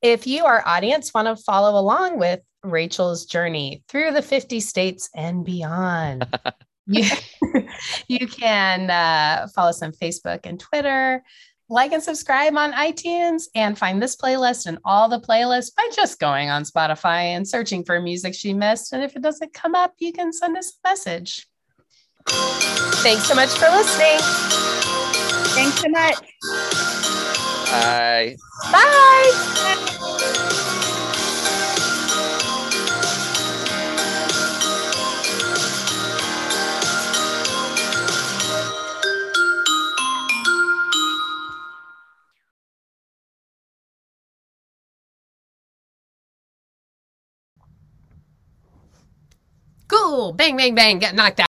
if you our audience want to follow along with rachel's journey through the 50 states and beyond. <laughs> You, <laughs> you can uh, follow us on facebook and twitter like and subscribe on itunes and find this playlist and all the playlists by just going on spotify and searching for music she missed and if it doesn't come up you can send us a message. Thanks so much for listening. Thanks so much. Bye. bye Cool. Bang, bang, bang. Get knocked out.